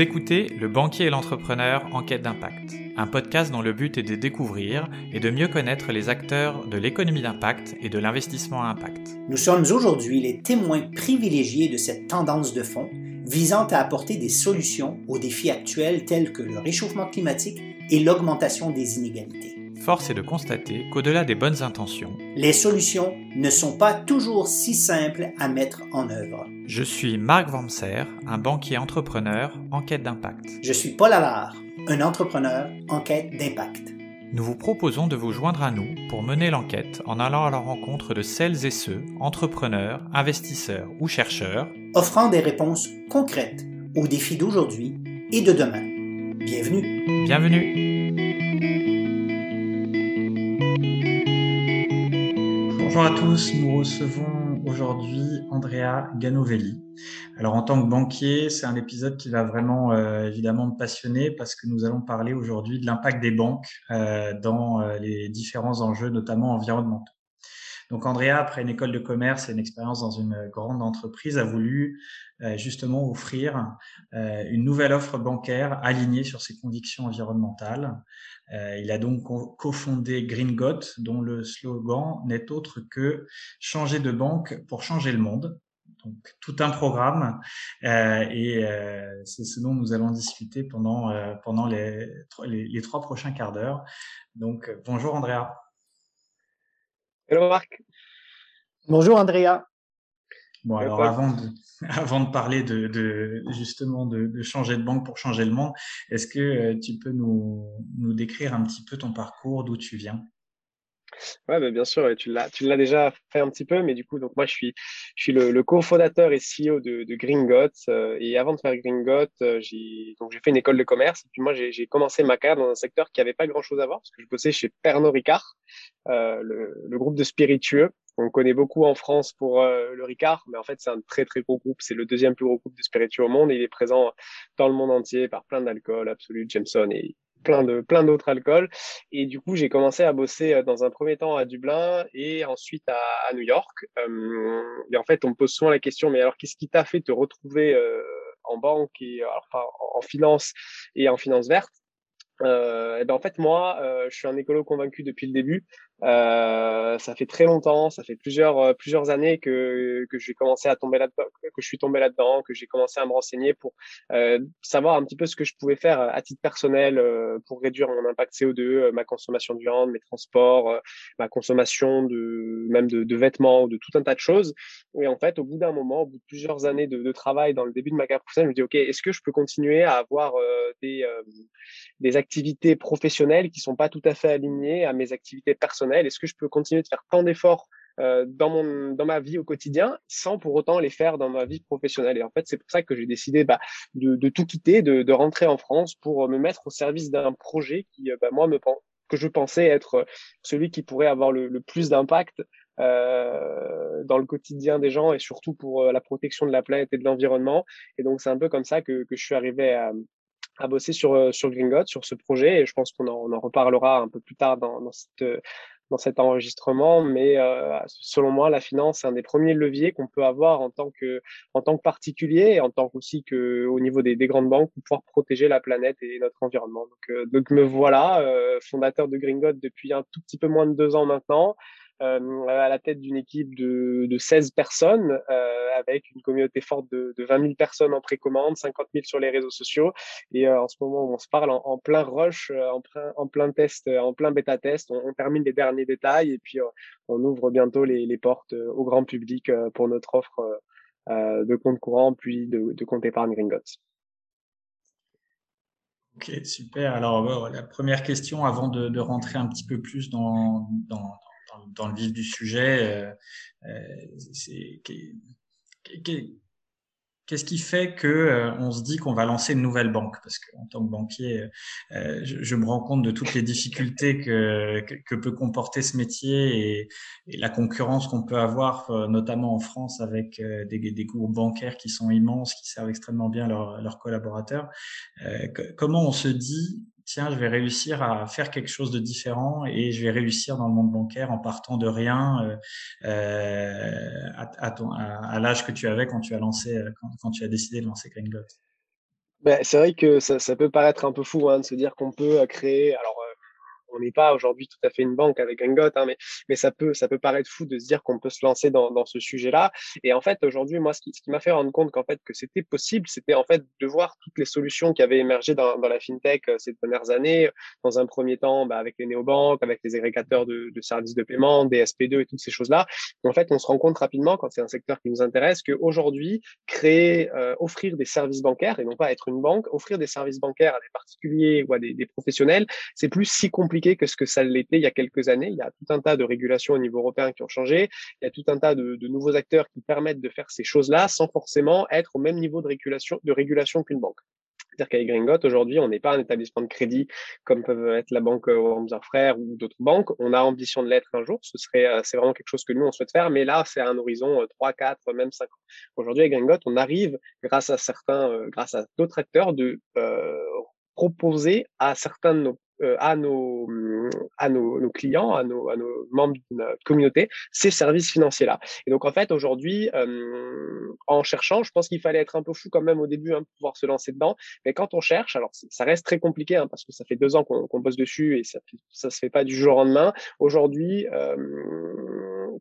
Écoutez Le banquier et l'entrepreneur en quête d'impact, un podcast dont le but est de découvrir et de mieux connaître les acteurs de l'économie d'impact et de l'investissement à impact. Nous sommes aujourd'hui les témoins privilégiés de cette tendance de fond visant à apporter des solutions aux défis actuels tels que le réchauffement climatique et l'augmentation des inégalités. Force est de constater qu'au-delà des bonnes intentions, les solutions ne sont pas toujours si simples à mettre en œuvre. Je suis Marc Vamser, un banquier entrepreneur en quête d'impact. Je suis Paul Allard, un entrepreneur en quête d'impact. Nous vous proposons de vous joindre à nous pour mener l'enquête en allant à la rencontre de celles et ceux, entrepreneurs, investisseurs ou chercheurs, offrant des réponses concrètes aux défis d'aujourd'hui et de demain. Bienvenue. Bienvenue. Bonjour à tous, nous recevons aujourd'hui Andrea Ganovelli. Alors en tant que banquier, c'est un épisode qui va vraiment euh, évidemment me passionner parce que nous allons parler aujourd'hui de l'impact des banques euh, dans euh, les différents enjeux, notamment environnementaux. Donc Andrea, après une école de commerce et une expérience dans une grande entreprise, a voulu justement offrir une nouvelle offre bancaire alignée sur ses convictions environnementales. Il a donc cofondé Green dont le slogan n'est autre que changer de banque pour changer le monde. Donc tout un programme et c'est ce dont nous allons discuter pendant pendant les, les, les trois prochains quarts d'heure. Donc bonjour Andrea. Hello Marc. Bonjour Andrea. Bon, alors avant de, avant de parler de, de justement de, de, changer de banque pour changer le monde, est-ce que euh, tu peux nous, nous décrire un petit peu ton parcours, d'où tu viens? Ouais, bah, bien sûr, tu l'as, tu l'as déjà fait un petit peu, mais du coup, donc moi, je suis, je suis le, le cofondateur et CEO de, de Gringot. Euh, et avant de faire Gringot, euh, j'ai, donc j'ai fait une école de commerce. Et puis moi, j'ai, commencé ma carrière dans un secteur qui avait pas grand chose à voir, parce que je bossais chez Pernod Ricard, euh, le, le, groupe de spiritueux. On connaît beaucoup en France pour euh, le Ricard, mais en fait, c'est un très, très gros groupe. C'est le deuxième plus gros groupe de spiritueux au monde il est présent dans le monde entier par plein d'alcools, Absolut, Jameson et plein de plein d'autres alcools. Et du coup j'ai commencé à bosser euh, dans un premier temps à Dublin et ensuite à, à New York. Euh, et en fait on me pose souvent la question mais alors qu'est-ce qui t'a fait te retrouver euh, en banque et enfin, en finance et en finance verte? Euh, et ben en fait moi euh, je suis un écolo convaincu depuis le début euh, ça fait très longtemps, ça fait plusieurs euh, plusieurs années que que j'ai commencé à tomber là-dedans, que je suis tombé là-dedans, que j'ai commencé à me renseigner pour euh, savoir un petit peu ce que je pouvais faire à titre personnel euh, pour réduire mon impact CO2, euh, ma consommation de viande, mes transports, ma consommation de même de, de, vêtements, de tout un tas de choses. Et en fait, au bout d'un moment, au bout de plusieurs années de, de, travail dans le début de ma carrière professionnelle, je me dis ok, est-ce que je peux continuer à avoir des des activités professionnelles qui sont pas tout à fait alignées à mes activités personnelles est-ce que je peux continuer de faire tant d'efforts euh, dans mon dans ma vie au quotidien sans pour autant les faire dans ma vie professionnelle? Et en fait c'est pour ça que j'ai décidé bah, de, de, tout quitter de, de, rentrer en France pour me mettre au service d'un projet qui euh, bah, moi me que je pensais être celui qui pourrait avoir le, plus d'impact euh, dans le quotidien des gens et surtout pour euh, la protection de la planète et de l'environnement. Et donc c'est un peu comme ça que, que je suis arrivé à, à bosser sur sur Gringot, sur ce projet. Et je pense qu'on en, en reparlera un peu plus tard dans cette dans cet enregistrement, mais euh, selon moi, la finance, c'est un des premiers leviers qu'on peut avoir en tant que en tant que particulier et en tant aussi que au niveau des, des grandes banques pour pouvoir protéger la planète et notre environnement. Donc, euh, donc me voilà, euh, fondateur de Gringot depuis un tout petit peu moins de deux ans maintenant euh, à la tête d'une équipe de, de 16 personnes, euh, avec une communauté forte de, de 20 000 personnes en précommande, 50 000 sur les réseaux sociaux. Et euh, en ce moment où on se parle, en, plein rush, euh, en plein, en plein test, euh, en plein bêta test, on, on, termine les derniers détails et puis on ouvre bientôt les, les, portes au grand public pour notre offre de compte courant puis de, de compte épargne Gringotts. Ok, super. Alors, la première question, avant de, de, rentrer un petit peu plus dans, dans, dans, le vif du sujet, euh, euh Qu'est-ce qui fait que euh, on se dit qu'on va lancer une nouvelle banque? Parce qu'en tant que banquier, euh, je, me rends compte de toutes les difficultés que, peut comporter ce métier et, la concurrence qu'on peut avoir, notamment en France, avec des, des, bancaires qui sont immenses, qui servent extrêmement bien leurs, collaborateurs. Comment on se dit tiens, je vais réussir à faire quelque chose de différent et je vais réussir dans le monde bancaire en partant de rien euh, euh à, l'âge que tu avais quand tu as lancé, quand, quand, tu as décidé de lancer Green Ben, c'est vrai que ça, peut paraître un peu fou hein, de se dire qu'on peut créer. On n'est pas aujourd'hui tout à fait une banque avec Gringot, hein, mais, ça peut, paraître fou de se dire qu'on peut se lancer dans, ce sujet-là. Et en fait, aujourd'hui, moi, ce qui, m'a fait rendre compte qu'en fait, que c'était possible, c'était en fait de voir toutes les solutions qui avaient émergé dans, la fintech euh, ces dernières années. Dans un premier temps, bah, avec les néobanques, avec les agrégateurs de, services de paiement, des SP2 et toutes ces choses-là. En fait, on se rend compte rapidement, quand c'est un secteur qui nous intéresse, qu'aujourd'hui, créer, euh, offrir des services bancaires, et non pas être une banque, offrir des services bancaires à des particuliers ou à des professionnels, c'est plus si compliqué que ce que ça l'était il y a quelques années. Il y a tout un tas de régulations au niveau européen qui ont changé. Il y a tout un tas de, nouveaux acteurs qui permettent de faire ces choses-là sans forcément être au même niveau de régulation, de régulation qu'une banque. C'est-à-dire qu'avec Gringot, aujourd'hui, on n'est pas un établissement de crédit comme peuvent être la banque Hamza Frères ou d'autres banques. On a ambition de l'être un jour. Ce serait, euh, c'est vraiment quelque chose que nous, on souhaite faire. Mais là, c'est à un horizon 3, euh, 4, même 5 ans. Aujourd'hui, avec Gringot, on arrive, grâce à certains, euh, grâce à d'autres acteurs, de proposer à certains de nos euh, à nos à nos, nos, clients, à nos, à nos membres de notre communauté, ces services financiers-là. Et donc en fait aujourd'hui, euh, en cherchant, je pense qu'il fallait être un peu fou quand même au début hein, pour pouvoir se lancer dedans. Mais quand on cherche, alors ça reste très compliqué hein, parce que ça fait deux ans qu'on qu bosse dessus et ça ça se fait pas du jour au lendemain. Aujourd'hui, euh,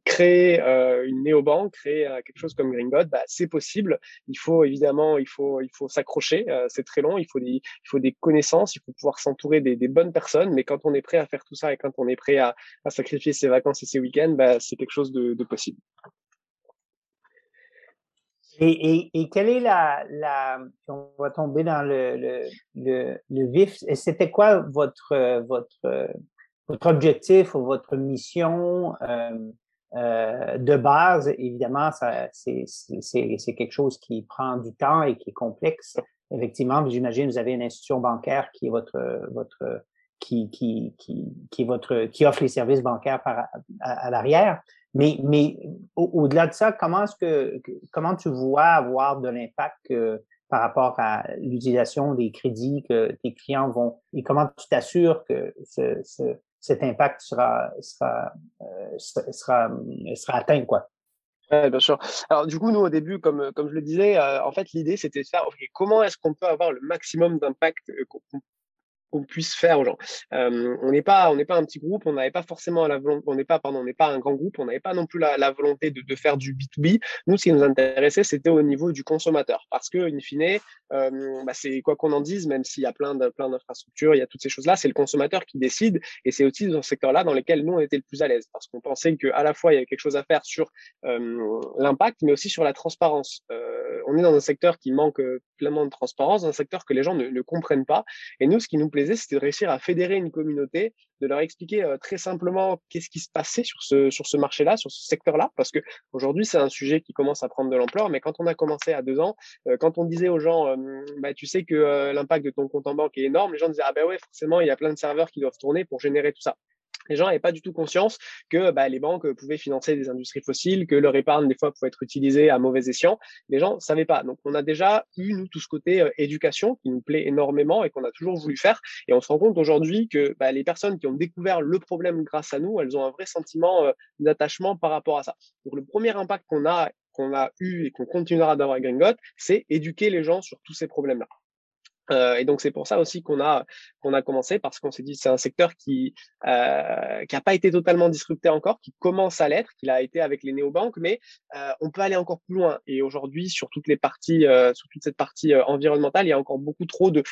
créer euh, une néobanque, créer euh, quelque chose comme Gringot, bah, c'est possible. Il faut évidemment, il faut, il faut s'accrocher. Euh, c'est très long. Il faut des, il faut des connaissances. Il faut pouvoir s'entourer des, bonnes personnes. Mais quand on est prêt à faire tout ça et quand on est prêt à, à sacrifier ses vacances et ses week-ends, bah, c'est quelque chose de, possible. Et, et, et, quelle est la, la, on va tomber dans le, le, le, le vif, c'était quoi votre, votre, votre objectif ou votre mission euh, euh, de base, évidemment, c'est quelque chose qui prend du temps et qui est complexe. Effectivement, j'imagine vous avez une institution bancaire qui est votre votre qui qui qui est votre qui offre les services bancaires à, l'arrière. Mais mais au-delà de ça, comment est-ce que comment tu vois avoir de l'impact par rapport à l'utilisation des crédits que tes clients vont et comment tu t'assures que ce, cet impact sera, sera, euh, sera, sera, atteint, quoi. Bien sûr. Alors du coup, nous au début, comme comme je le disais, euh, en fait, l'idée c'était de faire comment est-ce qu'on peut avoir le maximum d'impact euh, qu'on puisse faire aux gens. Euh, on n'est pas, on n'est pas un petit groupe, on n'avait pas forcément la volonté, on n'est pas, pardon, on n'est pas un grand groupe, on n'avait pas non plus la, la volonté de, de, faire du B2B. Nous, ce qui nous intéressait, c'était au niveau du consommateur, parce que, in fine, euh, bah, c'est quoi qu'on en dise, même s'il y a plein de, plein d'infrastructures, il y a toutes ces choses-là, c'est le consommateur qui décide, et c'est aussi dans ce secteur-là dans lequel nous on était le plus à l'aise, parce qu'on pensait que à la fois il y avait quelque chose à faire sur euh, l'impact, mais aussi sur la transparence. Euh, on est dans un secteur qui manque pleinement de transparence, un secteur que les gens ne, ne comprennent pas, et nous, ce qui nous c'était de réussir à fédérer une communauté, de leur expliquer euh, très simplement qu'est-ce qui se passait sur ce, sur ce marché-là, sur ce secteur-là, parce que aujourd'hui, c'est un sujet qui commence à prendre de l'ampleur, mais quand on a commencé à deux ans, euh, quand on disait aux gens, euh, bah, tu sais que l'impact de ton compte en banque est énorme, les gens disaient, ah ben ouais, forcément, il y a plein de serveurs qui doivent tourner pour générer tout ça les gens n'avaient pas du tout conscience que bah, les banques pouvaient financer des industries fossiles, que leur épargne des fois pouvait être utilisée à mauvais escient. Les gens ne savaient pas. Donc on a déjà eu nous tout ce côté euh, éducation qui nous plaît énormément et qu'on a toujours voulu faire. Et on se rend compte aujourd'hui que bah, les personnes qui ont découvert le problème grâce à nous, elles ont un vrai sentiment euh, d'attachement par rapport à ça. Donc le premier impact qu'on a qu'on a eu et qu'on continuera d'avoir à Gringot, c'est éduquer les gens sur tous ces problèmes-là. Euh, et donc c'est pour ça aussi qu'on a qu'on a commencé parce qu'on s'est dit c'est un secteur qui euh, qui pas été totalement disrupté encore, qui commence à l'être, qu'il a été avec les néobanques, mais euh, on peut aller encore plus loin. Et aujourd'hui sur toutes les parties, euh, sur toute cette partie environnementale, il y a encore beaucoup trop de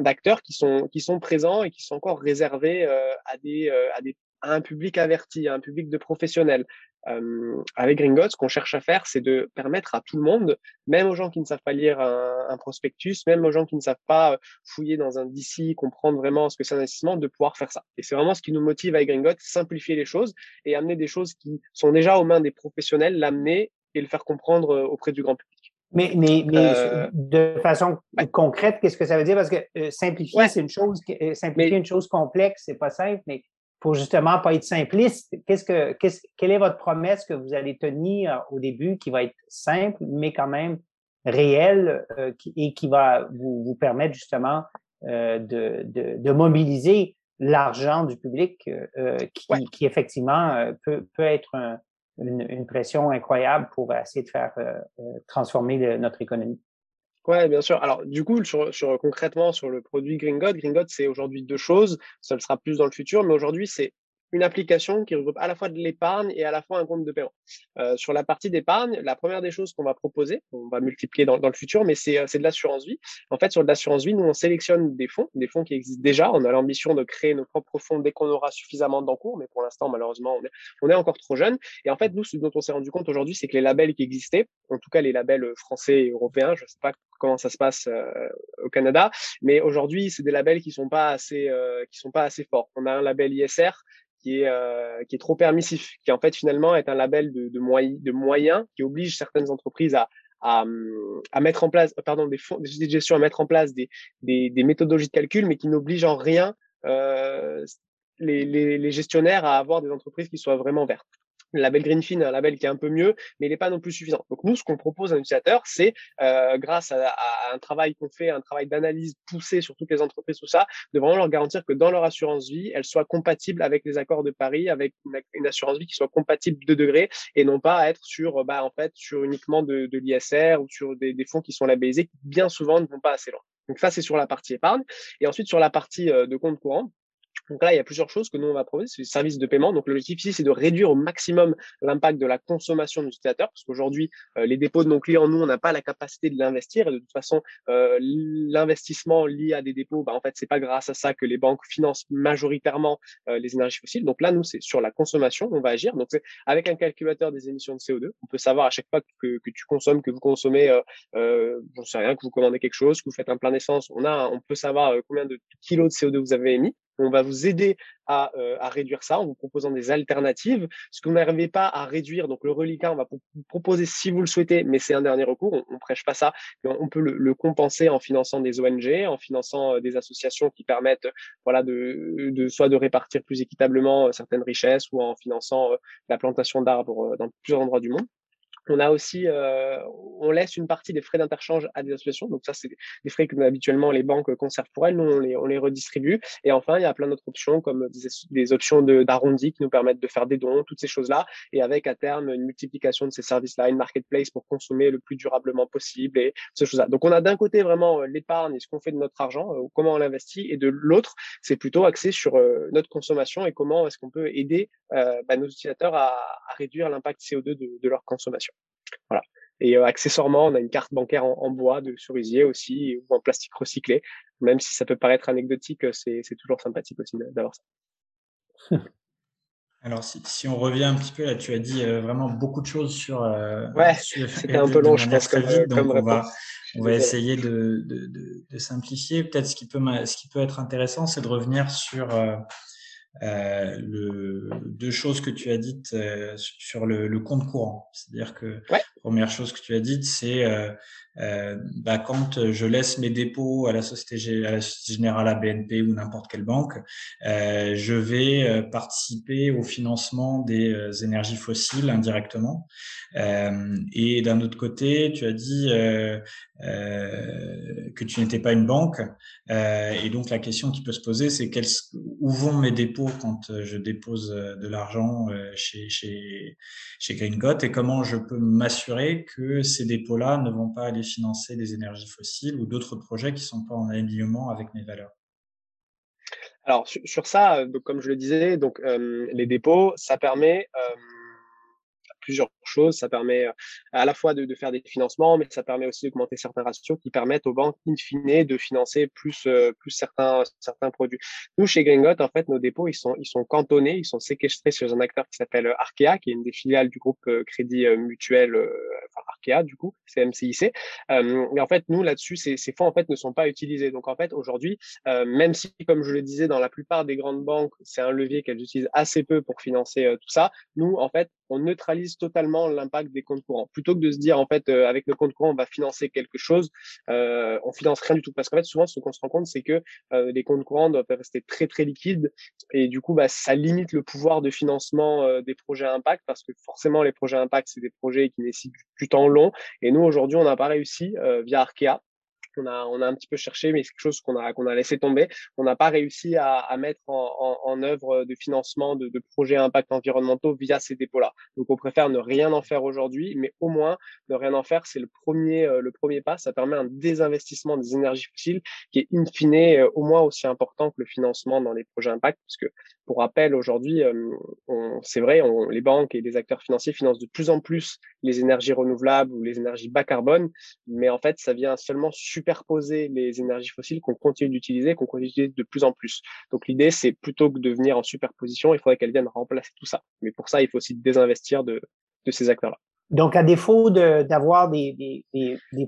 d'acteurs qui sont qui sont présents et qui sont encore réservés à des à des à un public averti, à un public de professionnels. Euh, avec Gringotts, ce qu'on cherche à faire, c'est de permettre à tout le monde, même aux gens qui ne savent pas lire un, un prospectus, même aux gens qui ne savent pas euh, fouiller dans un DC, comprendre vraiment ce que c'est un investissement, de pouvoir faire ça. Et c'est vraiment ce qui nous motive avec Gringotts, simplifier les choses et amener des choses qui sont déjà aux mains des professionnels, l'amener et le faire comprendre euh, auprès du grand public. Mais, mais, mais euh, de façon concrète, qu'est-ce que ça veut dire? Parce que simplifier, c'est une chose, simplifier une chose complexe, c'est pas simple, mais pour justement pas être simpliste, qu'est-ce que, qu'est-ce, quelle est votre promesse que vous allez tenir au début qui va être simple, mais quand même réelle euh, et qui va vous, vous permettre justement euh, de, de, de, mobiliser l'argent du public euh, qui, qui, effectivement peut, peut être une, une, pression incroyable pour essayer de faire transformer notre économie. Ouais, bien sûr. Alors, du coup, sur, sur concrètement sur le produit Gringot, Gringot, c'est aujourd'hui deux choses. Ça le sera plus dans le futur, mais aujourd'hui, c'est une application qui regroupe à la fois de l'épargne et à la fois un compte de paiement. Euh, sur la partie d'épargne, la première des choses qu'on va proposer, on va multiplier dans, le futur, mais c'est de l'assurance vie. En fait, sur de l'assurance vie, nous, on sélectionne des fonds, des fonds qui existent déjà. On a l'ambition de créer nos propres fonds dès qu'on aura suffisamment d'encours, mais pour l'instant, malheureusement, on est, on est encore trop jeune. Et en fait, nous, ce dont on s'est rendu compte aujourd'hui, c'est que les labels qui existaient, en tout cas les labels français et européens, je ne sais pas comment ça se passe euh, au Canada, mais aujourd'hui, c'est des labels qui sont pas assez, euh, qui sont pas assez forts. On a un label ISR qui est, euh, qui est trop permissif, qui en fait finalement est un label de, moyens, qui oblige certaines entreprises à, mettre en place, pardon, des à mettre en place des, méthodologies de calcul, mais qui n'obligent en rien les, gestionnaires à avoir des entreprises qui soient vraiment vertes le label Greenfin un label qui est un peu mieux, mais il n'est pas non plus suffisant. Donc nous, ce qu'on propose à l'utilisateur, c'est euh, grâce à, un travail qu'on fait, un travail d'analyse poussé sur toutes les entreprises, tout ça, de vraiment leur garantir que dans leur assurance vie, elle soit compatible avec les accords de Paris, avec une, assurance vie qui soit compatible de degrés et non pas être sur, bah, en fait, sur uniquement de, l'ISR ou sur des, des fonds qui sont labellisés, qui bien souvent ne vont pas assez loin. Donc ça, c'est sur la partie épargne. Et ensuite, sur la partie euh, de compte courant, donc là, il y a plusieurs choses que nous, on va proposer, c'est les services de paiement. Donc l'objectif ici, c'est de réduire au maximum l'impact de la consommation de l'utilisateur, parce qu'aujourd'hui, euh, les dépôts de nos clients, nous, on n'a pas la capacité de l'investir. Et de toute façon, euh, l'investissement lié à des dépôts, bah, en fait, c'est pas grâce à ça que les banques financent majoritairement euh, les énergies fossiles. Donc là, nous, c'est sur la consommation, on va agir. Donc avec un calculateur des émissions de CO2, on peut savoir à chaque fois que, que tu consommes, que vous consommez, euh, euh, sais rien, que vous commandez quelque chose, que vous faites un plein d'essence, on a, on peut savoir combien de kilos de CO2 vous avez émis. On va vous aider à, euh, à, réduire ça en vous proposant des alternatives. Ce que vous n'arrivez pas à réduire, donc le reliquat, on va vous proposer si vous le souhaitez, mais c'est un dernier recours. On, ne prêche pas ça, on peut le, le, compenser en finançant des ONG, en finançant euh, des associations qui permettent, voilà, de, de soit de répartir plus équitablement euh, certaines richesses ou en finançant la plantation d'arbres dans plusieurs endroits du monde. On a aussi, euh, on laisse une partie des frais d'interchange à des associations. Donc ça, c'est des frais que habituellement les banques conservent pour elles. Nous, on les, on les redistribue. Et enfin, il y a plein d'autres options comme des, des options d'arrondi qui nous permettent de faire des dons, toutes ces choses-là. Et avec à terme une multiplication de ces services-là, une marketplace pour consommer le plus durablement possible et ces choses-là. Donc on a d'un côté vraiment euh, l'épargne et ce qu'on fait de notre argent, euh, comment on l'investit, et de l'autre, c'est plutôt axé sur notre consommation et comment est-ce qu'on peut aider bah, nos utilisateurs à, à réduire l'impact CO2 de, de leur consommation. Voilà. Et euh, accessoirement, on a une carte bancaire en, bois de cerisier aussi ou en plastique recyclé. Même si ça peut paraître anecdotique, euh, c'est toujours sympathique aussi d'avoir ça. Alors, si, si, on revient un petit peu là, tu as dit euh, vraiment beaucoup de choses sur. Euh, ouais, c'était un peu long, je pense, comme, donc on va, on va essayer de, de, de, de simplifier. Peut-être ce qui peut, ce qui peut être intéressant, c'est de revenir sur euh, le, deux choses que tu as dites euh, sur le, compte courant. C'est-à-dire que ouais. Première chose que tu as dites, c'est euh, euh, bah, quand je laisse mes dépôts à la Société, à la Société Générale, à BNP ou n'importe quelle banque, euh, je vais euh, participer au financement des euh, énergies fossiles indirectement. Et d'un autre côté, tu as dit que tu n'étais pas une banque. et donc la question qui peut se poser, c'est où vont mes dépôts quand je dépose de l'argent chez, chez, chez Green et comment je peux m'assurer que ces dépôts-là ne vont pas aller financer des énergies fossiles ou d'autres projets qui ne sont pas en alignement avec mes valeurs. Alors sur, ça, euh, comme je le disais, donc euh, les dépôts, ça permet euh, plusieurs choses. Ça permet euh, à la fois de, faire des financements, mais ça permet aussi d'augmenter certains ratios qui permettent aux banques, in fine, de financer plus, euh, plus certains, certains produits. Nous, chez Gringot, en fait, nos dépôts, ils sont, ils sont cantonnés, ils sont séquestrés chez un acteur qui s'appelle Arkea, qui est une des filiales du groupe euh, Crédit Mutuel, enfin Arkea, du coup, c'est MCIC. Euh, mais en fait, nous, là-dessus, ces, fonds, en fait, ne sont pas utilisés. Donc, en fait, aujourd'hui, euh, même si, comme je le disais, dans la plupart des grandes banques, c'est un levier qu'elles utilisent assez peu pour financer tout ça, nous, en fait, on neutralise totalement l'impact des comptes courants. Plutôt que de se dire, en fait, euh, avec nos comptes courants, on va financer quelque chose, euh, on finance rien du tout. Parce qu'en fait, souvent, ce qu'on se rend compte, c'est que euh, les comptes courants doivent rester très, très liquides. Et du coup, bah, ça limite le pouvoir de financement euh, des projets impact parce que forcément, les projets impact, c'est des projets qui nécessitent du temps long. Et nous, aujourd'hui, on n'a pas réussi, via Arkea, On a, on a un petit peu cherché, mais c'est quelque chose qu'on a, qu'on a laissé tomber. On n'a pas réussi à, à mettre en, en, en, œuvre de financement de, de projets à impact environnementaux via ces dépôts-là. Donc, on préfère ne rien en faire aujourd'hui, mais au moins ne rien en faire, c'est le premier, le premier pas. Ça permet un désinvestissement des énergies fossiles qui est in fine au moins aussi important que le financement dans les projets impact, parce que pour rappel, aujourd'hui, c'est vrai, on, les banques et les acteurs financiers financent de plus en plus les énergies renouvelables ou les énergies bas carbone, mais en fait, ça vient seulement superposer les énergies fossiles qu'on continue d'utiliser, qu'on continue d'utiliser de plus en plus. Donc l'idée, c'est plutôt que de venir en superposition, il faudrait qu'elles viennent remplacer tout ça. Mais pour ça, il faut aussi désinvestir de, ces acteurs-là. Donc, à défaut d'avoir des,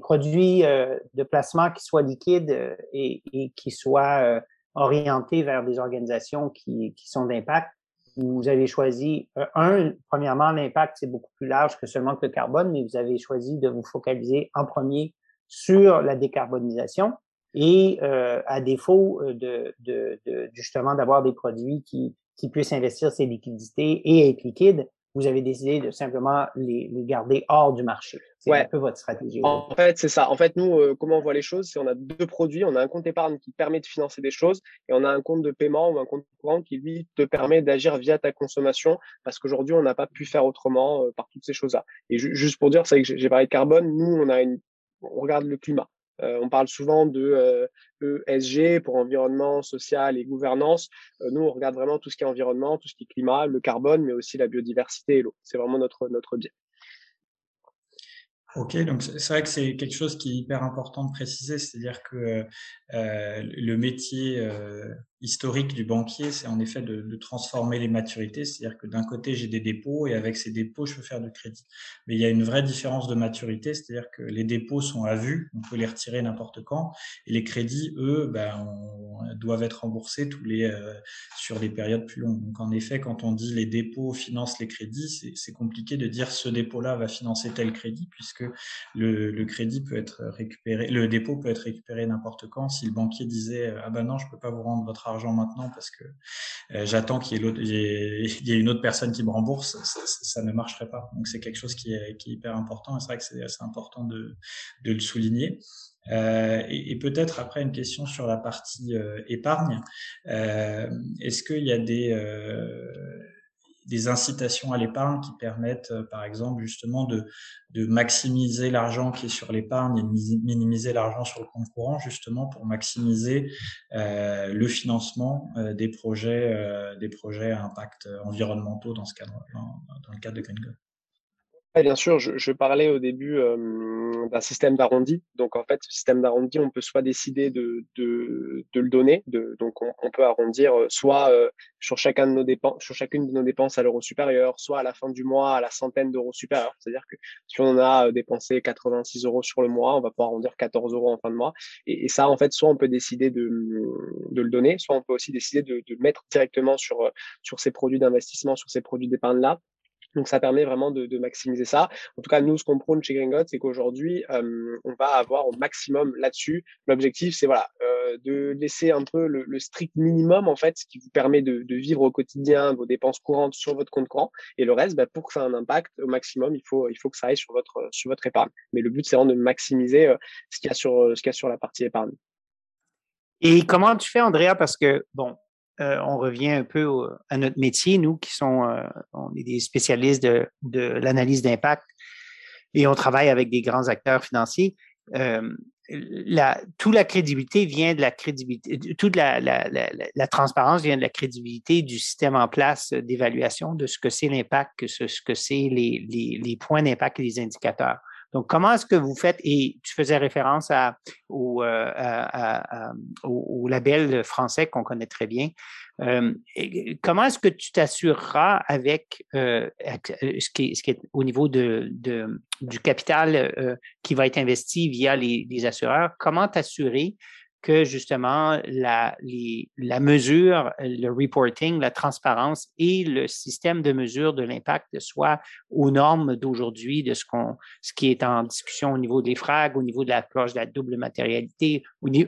produits euh, de placement qui soient liquides euh, et, qui soient euh, orientés vers des organisations qui, sont d'impact, vous avez choisi, un, premièrement, l'impact, c'est beaucoup plus large que seulement le carbone, mais vous avez choisi de vous focaliser en premier sur la décarbonisation et euh, à défaut euh, de, de, de justement d'avoir des produits qui, qui puissent investir ces liquidités et être liquides, vous avez décidé de simplement les, les garder hors du marché. C'est un peu votre stratégie. En fait, c'est ça. En fait, nous, euh, comment on voit les choses, c'est on a deux produits. On a un compte épargne qui permet de financer des choses et on a un compte de paiement ou un compte courant qui, lui, te permet d'agir via ta consommation parce qu'aujourd'hui, on n'a pas pu faire autrement euh, par toutes ces choses-là. Et juste pour dire, c'est que j'ai parlé de carbone. Nous, on a une, on regarde le climat. Euh, on parle souvent de ESG euh, e pour environnement, social et gouvernance. Euh, nous, on regarde vraiment tout ce qui est environnement, tout ce qui est climat, le carbone, mais aussi la biodiversité et l'eau. C'est vraiment notre, notre biais. Ok, donc c'est vrai que c'est quelque chose qui est hyper important de préciser, c'est-à-dire que euh, le métier euh, historique du banquier, c'est en effet de, de, transformer les maturités. C'est-à-dire que d'un côté, j'ai des dépôts et avec ces dépôts, je peux faire du crédit. Mais il y a une vraie différence de maturité, c'est-à-dire que les dépôts sont à vue, on peut les retirer n'importe quand, et les crédits, eux, ben, on, doivent être remboursés tous les euh, sur des périodes plus longues. Donc en effet, quand on dit les dépôts financent les crédits, c'est compliqué de dire ce dépôt-là va financer tel crédit, puisque le, le crédit peut être récupéré, le dépôt peut être récupéré n'importe quand. Si le banquier disait ah ben non je peux pas vous rendre votre argent maintenant parce que euh, j'attends qu'il y, y, ait une autre personne qui me rembourse ça, ne marcherait pas. Donc c'est quelque chose qui est, qui est, hyper important et c'est vrai que c'est assez important de, de le souligner. Euh, et, et peut-être après une question sur la partie euh, épargne. Euh, est-ce qu'il y a des euh, des incitations à l'épargne qui permettent, euh, par exemple, justement de, maximiser l'argent qui est sur l'épargne et minimiser l'argent sur le compte courant, justement pour maximiser euh, le financement euh, des projets, des projets à impact environnementaux dans ce cadre, dans, le cadre de Green bien sûr, je, parlais au début d'un système d'arrondi. Donc, en fait, ce système d'arrondi, on peut soit décider de, le donner. Donc, on, peut arrondir soit sur, chacune de nos dépenses à l'euro supérieur, soit à la fin du mois à la centaine d'euros supérieurs. C'est-à-dire que si on a dépensé 86 euros sur le mois, on va pouvoir arrondir 14 euros en fin de mois. Et, ça, en fait, soit on peut décider de, de le donner, soit on peut aussi décider de, de mettre directement sur ces produits d'investissement, sur ces produits d'épargne-là donc ça permet vraiment de, de, maximiser ça. En tout cas, nous, ce qu'on prône chez Gringot, c'est qu'aujourd'hui, euh, on va avoir au maximum là-dessus. L'objectif, c'est voilà, euh, de laisser un peu le, le, strict minimum en fait, ce qui vous permet de, de, vivre au quotidien vos dépenses courantes sur votre compte courant. Et le reste, bah, pour que ça ait un impact au maximum, il faut il faut que ça aille sur votre sur votre épargne. Mais le but, c'est vraiment de maximiser euh, ce qu'il y a sur ce qu'il y a sur la partie épargne. Et comment tu fais, Andrea? Parce que bon, euh, on revient un peu à notre métier, nous qui sont, euh, des spécialistes de, l'analyse d'impact et on travaille avec des grands acteurs financiers. Euh, la, crédibilité vient de la crédibilité, toute la, transparence vient de la crédibilité du système en place d'évaluation de ce que c'est l'impact, ce, ce que c'est les points d'impact et les indicateurs. Donc, comment est-ce que vous faites, et tu faisais référence euh, au, label français qu'on connaît très bien, euh, comment est-ce que tu t'assureras avec euh, ce, qui est, au niveau du capital qui va être investi via les assureurs, comment t'assurer que justement la, les, la mesure, le reporting, la transparence et le système de mesure de l'impact soient aux normes d'aujourd'hui, de ce, qu'on, ce qui est en discussion au niveau des frags, au niveau de la cloche de la double matérialité,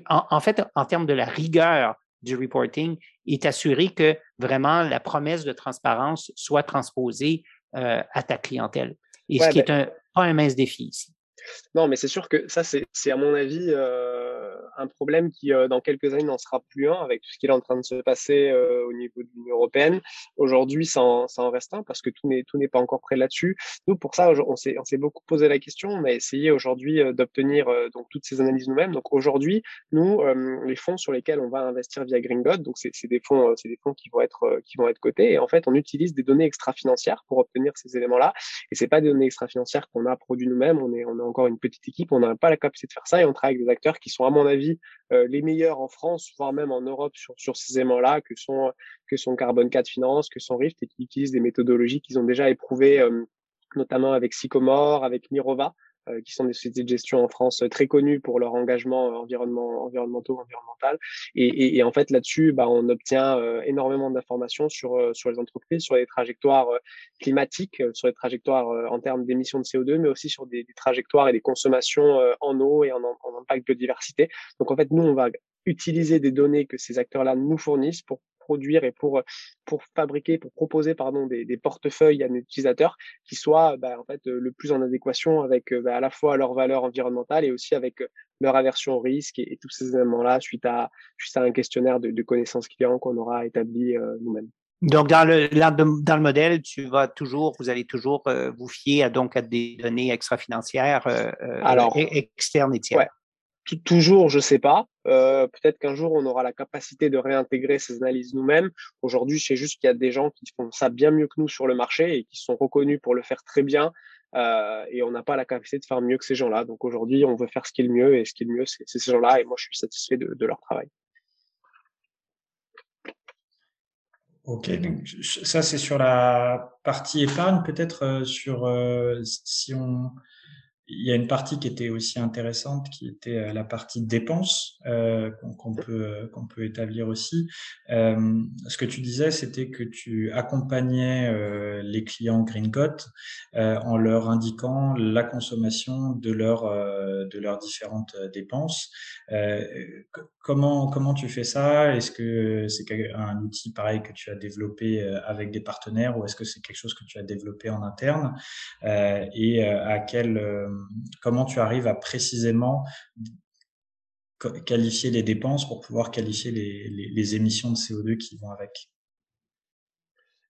en, en fait, en termes de la rigueur du reporting, est assuré que vraiment la promesse de transparence soit transposée euh, à ta clientèle. Et ce qui est ben un, pas un mince défi ici. Non, mais c'est sûr que ça, c'est à mon avis euh, un problème qui, euh, dans quelques années, n'en sera plus un avec tout ce qui est en train de se passer euh, au niveau de l'Union européenne. Aujourd'hui, ça, ça en reste un parce que tout n'est pas encore prêt là-dessus. Nous, pour ça, on s'est beaucoup posé la question. On a essayé aujourd'hui d'obtenir donc toutes ces analyses nous-mêmes. Donc aujourd'hui, nous, les fonds sur lesquels on va investir via Gringot, donc c'est des fonds, c'est des fonds qui vont être qui vont être cotés. Et en fait, on utilise des données extra-financières pour obtenir ces éléments-là. Et c'est pas des données extra-financières qu'on a produit nous-mêmes. On est on est une petite équipe, on n'a pas la capacité de faire ça et on travaille avec des acteurs qui sont, à mon avis, euh, les meilleurs en France, voire même en Europe sur, ces éléments-là, que sont, que sont Carbon 4 Finance, que sont Rift et qui utilisent des méthodologies qu'ils ont déjà éprouvées, euh, notamment avec Sycomore, avec Mirova, qui sont des sociétés de gestion en France très connues pour leur engagement environnement, environnementaux, environnemental. Et, en fait, là-dessus, bah, on obtient euh, énormément d'informations sur, euh, les entreprises, sur les trajectoires climatiques, sur les trajectoires en termes d'émissions de CO2, mais aussi sur des, des trajectoires et des consommations en eau et en, en impact biodiversité. Donc, en fait, nous, on va utiliser des données que ces acteurs-là nous fournissent pour produire et pour, pour fabriquer, pour proposer pardon, des, des portefeuilles à nos utilisateurs qui soient bah, en fait, le plus en adéquation avec bah, à la fois leurs valeurs environnementales et aussi avec leur aversion au risque et, tous ces éléments-là suite à, suite à un questionnaire de, de connaissances clients qu'on aura établi euh, nous-mêmes. Donc, dans le, dans le modèle, tu vas toujours, vous allez toujours euh, vous fier à, donc, à des données extra-financières euh, Alors, externes et tiers toujours, je sais pas. Euh, peut-être qu'un jour, on aura la capacité de réintégrer ces analyses nous-mêmes. Aujourd'hui, sais juste qu'il y a des gens qui font ça bien mieux que nous sur le marché et qui sont reconnus pour le faire très bien. Euh, et on n'a pas la capacité de faire mieux que ces gens-là. Donc aujourd'hui, on veut faire ce qui est le mieux et ce qui est le mieux, c'est ces gens-là. Et moi, je suis satisfait de, leur travail. Ok, ça c'est sur la partie épargne, peut-être euh, sur si on il y a une partie qui était aussi intéressante, qui était euh, la partie dépenses euh, qu'on peut euh, qu'on peut établir aussi. Euh, ce que tu disais, c'était que tu accompagnais euh, les clients Gringot euh, en leur indiquant la consommation de leurs de leurs différentes dépenses. comment comment tu fais ça? Est-ce que c'est un outil pareil que tu as développé avec des partenaires ou est-ce que c'est quelque chose que tu as développé en interne? Et à quel comment tu arrives à précisément qualifier les dépenses pour pouvoir qualifier les, émissions de CO2 qui vont avec?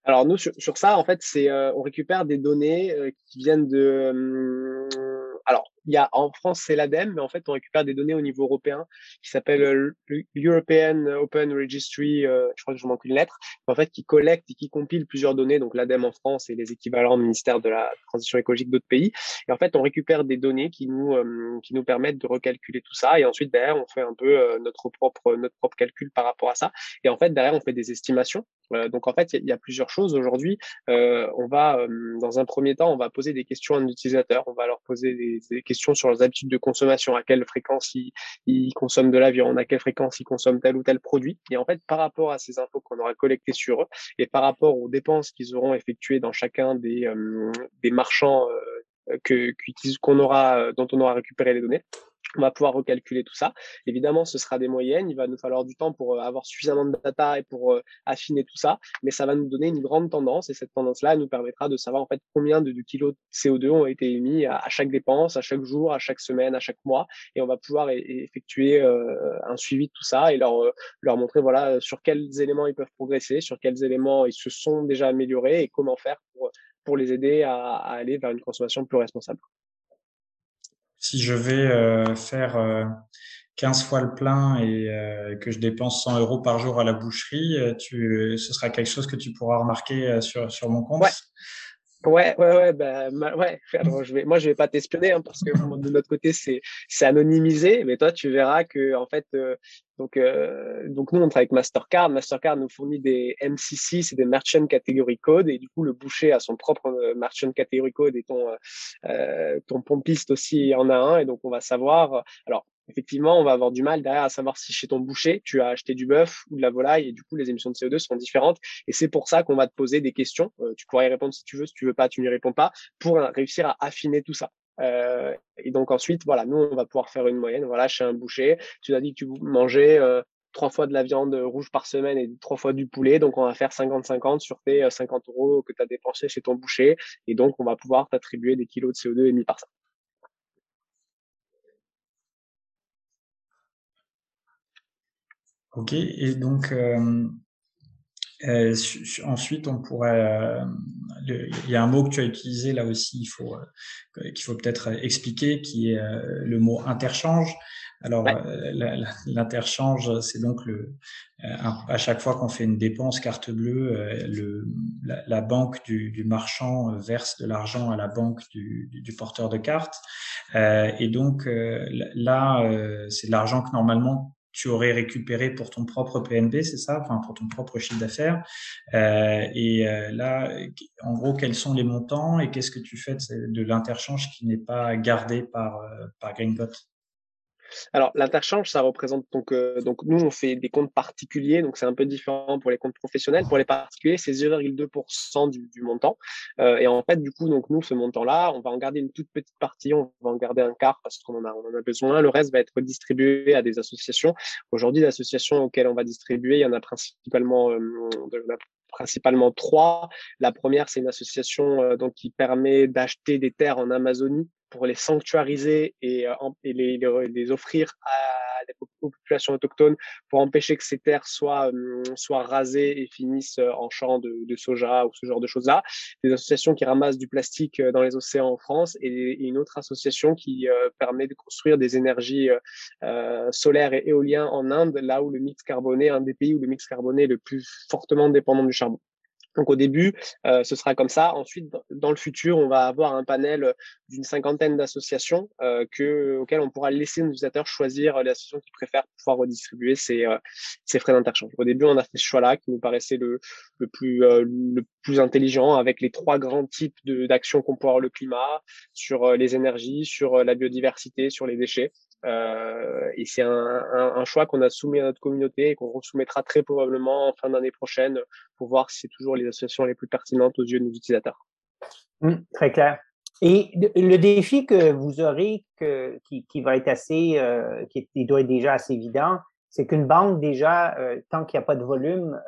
Alors nous, sur, ça, en fait, euh, on récupère des données euh, qui viennent de... Hum, alors, il y a en France c'est l'ADEME, mais en fait on récupère des données au niveau européen qui s'appelle euh, l'European Open Registry, euh, je crois que je manque une lettre, en fait qui collecte et qui compile plusieurs données, donc l'ADEME en France et les équivalents ministère de la transition écologique d'autres pays. Et en fait on récupère des données qui nous euh, qui nous permettent de recalculer tout ça et ensuite derrière on fait un peu notre propre notre propre calcul par rapport à ça. Et en fait derrière on fait des estimations. donc en fait il y, a plusieurs choses aujourd'hui. on va dans un premier temps on va poser des questions à nos utilisateurs, on va leur poser des, des questions sur leurs habitudes de consommation, à quelle fréquence ils, consomment de l'avion, à quelle fréquence ils consomment tel ou tel produit. Et en fait, par rapport à ces infos qu'on aura collectées sur eux et par rapport aux dépenses qu'ils auront effectuées dans chacun des, euh, marchands euh, euh, dont on aura récupéré les données, on va pouvoir recalculer tout ça. Évidemment, ce sera des moyennes. Il va nous falloir du temps pour euh, avoir suffisamment de data et pour euh, affiner tout ça. Mais ça va nous donner une grande tendance et cette tendance-là nous permettra de savoir en fait combien de, kilos de CO2 ont été émis à, chaque dépense, à chaque jour, à chaque semaine, à chaque mois. Et on va pouvoir effectuer euh, un suivi de tout ça et leur, leur montrer voilà sur quels éléments ils peuvent progresser, sur quels éléments ils se sont déjà améliorés et comment faire pour, pour les aider à, à aller vers une consommation plus responsable si je vais euh, faire 15 euh, fois le plein et euh, que je dépense 100 euros par jour à la boucherie, tu, ce sera quelque chose que tu pourras remarquer sur, sur mon compte. Ouais. Ouais, ouais, ouais, bah, ouais. Je vais, moi, je vais pas t'espionner hein, parce que de notre côté, c'est, c'est anonymisé, mais toi, tu verras que, en fait, donc, euh, donc nous, on travaille avec Mastercard. Mastercard nous fournit des MCC, c'est des Merchant Category Code, et du coup, le boucher a son propre Merchant Category Code et ton euh, ton pompiste aussi en a un, et donc on va savoir. Alors, effectivement, on va avoir du mal derrière à savoir si chez ton boucher, tu as acheté du bœuf ou de la volaille et du coup, les émissions de CO2 sont différentes. Et c'est pour ça qu'on va te poser des questions. Euh, tu pourras y répondre si tu veux, si tu veux pas, tu n'y réponds pas pour réussir à affiner tout ça. Euh, et donc ensuite, voilà, nous, on va pouvoir faire une moyenne. Voilà, chez un boucher, tu as dit que tu mangeais euh, trois fois de la viande rouge par semaine et trois fois du poulet. Donc, on va faire 50-50 sur tes euh, 50 euros que tu as dépensé chez ton boucher. Et donc, on va pouvoir t'attribuer des kilos de CO2 émis par ça. Ok, et donc, ensuite, on pourrait. Euh, il y a un mot que tu as utilisé là aussi, il faut euh, qu'il faut peut-être expliquer, qui est euh, le mot interchange. Alors, l'interchange, c'est donc le à chaque fois qu'on fait une dépense carte bleue, le, la, la, banque du, du, marchand verse de l'argent à la banque du, du, du porteur de carte. et donc là, c'est de l'argent que normalement tu aurais récupéré pour ton propre PNB, c'est ça, enfin pour ton propre chiffre d'affaires. Euh, et euh, là, en gros, quels sont les montants et qu'est-ce que tu fais de, l'interchange qui n'est pas gardé par euh, par Greenbot? Alors, l'interchange, ça représente donc, euh, donc nous, on fait des comptes particuliers, donc c'est un peu différent pour les comptes professionnels. Pour les particuliers, c'est 0,2% du, du, montant. Euh, et en fait, du coup, donc nous, ce montant-là, on va en garder une toute petite partie, on va en garder un quart parce qu'on en a, on en a besoin. Le reste va être distribué à des associations. Aujourd'hui, les associations auxquelles on va distribuer, il y en a principalement, euh, principalement trois. La première, c'est une association euh, donc qui permet d'acheter des terres en Amazonie pour les sanctuariser et, euh, les, offrir à des populations autochtones pour empêcher que ces terres soient, euh, soient rasées et finissent euh, en champs de, soja ou ce genre de choses-là. Des associations qui ramassent du plastique dans les océans en France et, une autre association qui permet de construire des énergies solaires et éoliennes en Inde, là où le mix carboné, un des pays où le mix carboné est le plus fortement dépendant du charbon. Donc au début, euh, ce sera comme ça. Ensuite, dans le futur, on va avoir un panel d'une cinquantaine d'associations euh, que, auxquelles on pourra laisser nos utilisateurs choisir les associations qui préfèrent pouvoir redistribuer ces, euh, frais d'interchange. Au début, on a fait ce choix-là qui nous paraissait le, plus, euh, intelligent avec les trois grands types d'actions qu'on peut avoir le climat, sur euh, les énergies, sur la biodiversité, sur les déchets. Euh, et c'est un, choix qu'on a soumis à notre communauté et qu'on soumettra très probablement en fin d'année prochaine pour voir si c'est toujours les associations les plus pertinentes aux yeux de nos utilisateurs. Mmh, très clair. Et le défi que vous aurez, qui, va être assez, euh, qui, doit être déjà assez évident, c'est qu'une banque déjà, euh, tant qu'il n'y a pas de volume,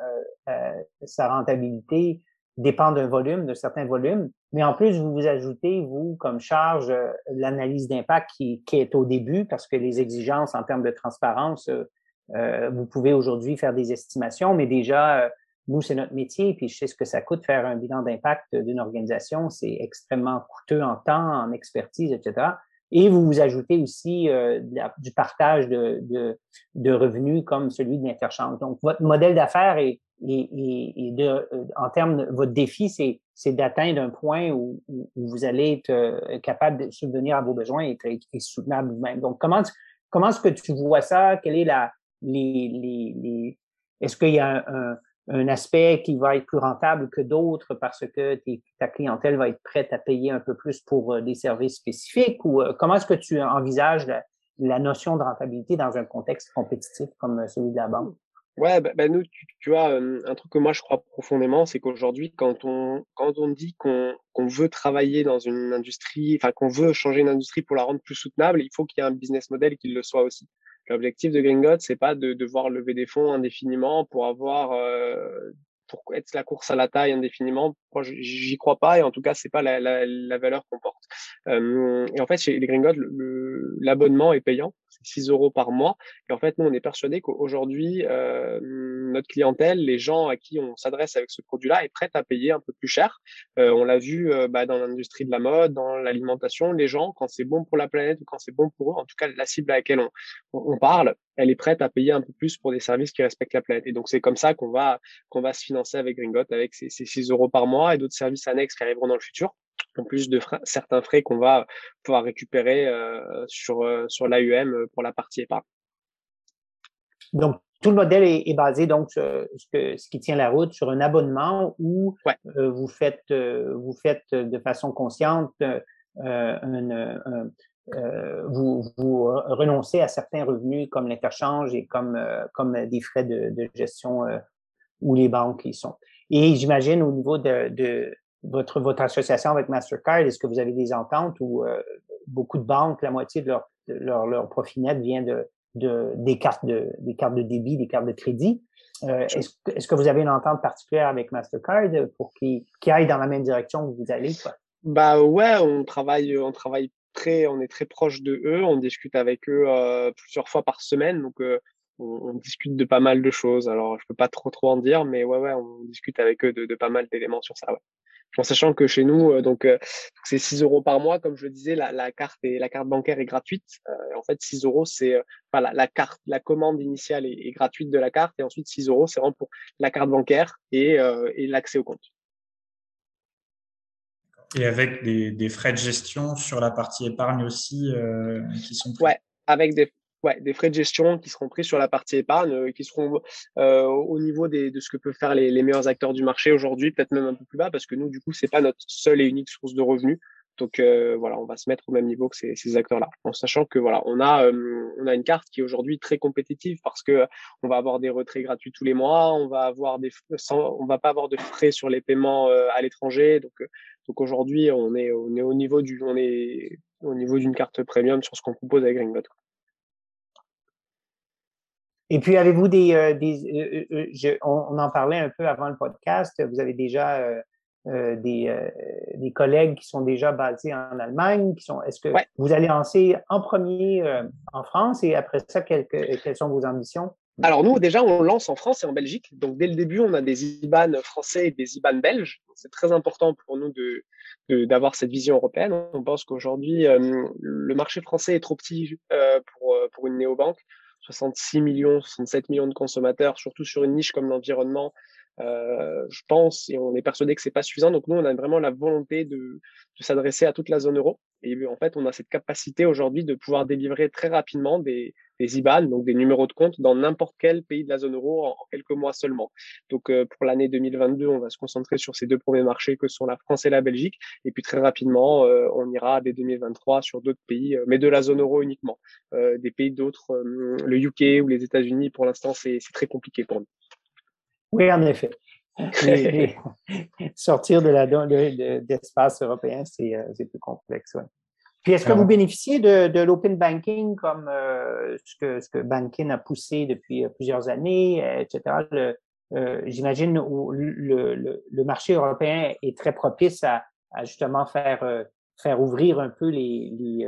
sa rentabilité dépend d'un volume, d'un certain volume. Mais en plus, vous vous ajoutez, vous, comme charge, euh, l'analyse d'impact qui, est au début, parce que les exigences en termes de transparence, euh, euh vous pouvez aujourd'hui faire des estimations, mais déjà, nous, c'est notre métier, puis je sais ce que ça coûte faire un bilan d'impact d'une organisation. C'est extrêmement coûteux en temps, en expertise, etc. Et vous vous ajoutez aussi du partage de, revenus comme celui de l'interchange. Donc, votre modèle d'affaires est, et, et, de, euh, en termes de votre défi, c'est, d'atteindre un point où, où, vous allez être euh, capable de subvenir à vos besoins et être, soutenable vous-même. Donc, comment, comment est-ce que tu vois ça? Quelle est la, les, les, les est-ce qu'il y a un, un, aspect qui va être plus rentable que d'autres parce que ta clientèle va être prête à payer un peu plus pour euh, des services spécifiques? Ou comment est-ce que tu envisages la, la notion de rentabilité dans un contexte compétitif comme celui de la banque? Ouais, bah, bah, nous, tu, vois, un truc que moi je crois profondément, c'est qu'aujourd'hui, quand on, quand on dit qu'on qu'on veut travailler dans une industrie, enfin qu'on veut changer une industrie pour la rendre plus soutenable, il faut qu'il y ait un business model qui le soit aussi. L'objectif de Gringot, c'est pas de devoir lever des fonds indéfiniment pour avoir euh, pour être la course à la taille indéfiniment. Moi, j'y crois pas et en tout cas, c'est pas la, la, la valeur qu'on porte. Euh, et en fait, chez les Gringottes, l'abonnement est payant, c'est 6 euros par mois. Et en fait, nous, on est persuadé qu'aujourd'hui, euh, notre clientèle, les gens à qui on s'adresse avec ce produit-là, est prête à payer un peu plus cher. Euh, on l'a vu euh, bah, dans l'industrie de la mode, dans l'alimentation, les gens, quand c'est bon pour la planète ou quand c'est bon pour eux, en tout cas la cible à laquelle on, on parle, elle est prête à payer un peu plus pour des services qui respectent la planète. Et donc c'est comme ça qu'on va qu'on va se financer avec Gringot, avec ces, ces 6 euros par mois et d'autres services annexes qui arriveront dans le futur en plus de certains frais qu'on va pouvoir récupérer euh, sur, euh, sur l'AUM euh, pour la partie épargne. Donc, tout le modèle est, est basé donc sur ce, que, ce, qui tient la route sur un abonnement où ouais. euh, vous faites euh, vous faites de façon consciente euh, un, vous, vous renoncez à certains revenus comme l'interchange et comme comme des frais de, de gestion où les banques y sont. Et j'imagine au niveau de, de votre, votre association avec Mastercard, est-ce que vous avez des ententes où euh, beaucoup de banques, la moitié de leur, leur, leur profit net vient de, de, des, cartes de, des cartes de débit, des cartes de crédit? Euh, est-ce, que vous avez une entente particulière avec Mastercard pour qu'ils qu aillent dans la même direction que vous allez? Quoi? Bah ouais, on travaille, on travaille très, on est très proche de eux, on discute avec eux euh, plusieurs fois par semaine, donc euh, on, discute de pas mal de choses. Alors, je peux pas trop trop en dire, mais ouais, ouais, on discute avec eux de, de pas mal d'éléments sur ça. Ouais. En sachant que chez nous, euh, donc c'est 6 euros par mois, comme je le disais, la, la carte et la carte bancaire est gratuite. en fait, 6 euros, c'est enfin, la, la, carte, la commande initiale est, est, gratuite de la carte, et ensuite 6 euros, c'est vraiment pour la carte bancaire et, et l'accès au compte. Et avec des, des, frais de gestion sur la partie épargne aussi euh, qui sont pris? Ouais, avec des, ouais, des frais de gestion qui seront pris sur la partie épargne, euh, qui seront euh, au niveau des, de ce que peuvent faire les, les meilleurs acteurs du marché aujourd'hui, peut-être même un peu plus bas, parce que nous, du coup, c'est pas notre seule et unique source de revenus. Donc euh, voilà, on va se mettre au même niveau que ces, ces acteurs-là, en sachant que voilà, on a euh, on a une carte qui est aujourd'hui très compétitive parce que on va avoir des retraits gratuits tous les mois, on va avoir des sans, on va pas avoir de frais sur les paiements à l'étranger, donc donc aujourd'hui, on est, on est au niveau du, on est au niveau d'une carte premium sur ce qu'on propose avec Ringbot. Et puis, avez-vous des, euh, des euh, euh, on, en parlait un peu avant le podcast. Vous avez déjà des, des collègues qui sont déjà basés en Allemagne. Qui sont, est-ce que vous allez lancer en premier en France? Et après ça, quelles, quelles sont vos ambitions? Alors nous, déjà, on lance en France et en Belgique. Donc dès le début, on a des IBAN français et des IBAN belges. C'est très important pour nous de d'avoir cette vision européenne. On pense qu'aujourd'hui, euh, le marché français est trop petit euh, pour, pour une néobanque. 66 millions, 67 millions de consommateurs, surtout sur une niche comme l'environnement. Euh, je pense et on est persuadé que c'est pas suffisant. Donc nous, on a vraiment la volonté de, de s'adresser à toute la zone euro. Et en fait, on a cette capacité aujourd'hui de pouvoir délivrer très rapidement des, des IBAN, donc des numéros de compte, dans n'importe quel pays de la zone euro en, quelques mois seulement. Donc euh, pour l'année 2022, on va se concentrer sur ces deux premiers marchés que sont la France et la Belgique. Et puis très rapidement, euh, on ira dès 2023 sur d'autres pays, euh, mais de la zone euro uniquement. des pays d'autres, le UK ou les États-Unis, pour l'instant, c'est très compliqué pour nous. Oui, en effet. sortir de la d'espace européen, c'est plus complexe. Ouais. Puis est-ce que vous bénéficiez de, de l'open banking comme euh, ce, que, ce que Banking a poussé depuis euh, plusieurs années, euh, etc. J'imagine où le, le, le, marché européen est très propice à, à justement faire, faire ouvrir un peu les, les